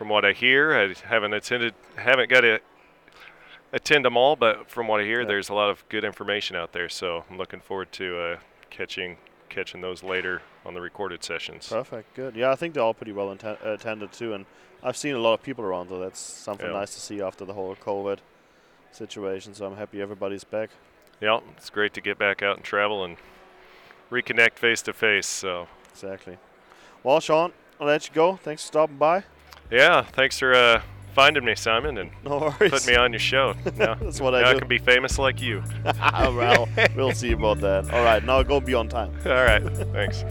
M: from what I hear, I haven't attended, haven't got to attend them all, but from what I hear,
A: Yeah.
M: there's a lot of good information out there. So I'm looking forward to uh, catching catching those later on the recorded sessions.
A: Perfect. Good. Yeah, I think they're all pretty well atten- attended too, and I've seen a lot of people around, so that's something
M: Yeah.
A: nice to see after the whole COVID situation. So I'm happy everybody's back.
M: Yeah, it's great to get back out and travel and reconnect face to face. So
A: Exactly. Well, Sean, I'll let you go. Thanks for stopping by.
M: Yeah, thanks for uh, finding me, Simon, and
A: No
M: putting me on your show. Now,
A: That's what I
M: now
A: do.
M: can be famous like you.
A: well, we'll see about that. All right, now go be on time.
M: All right, thanks.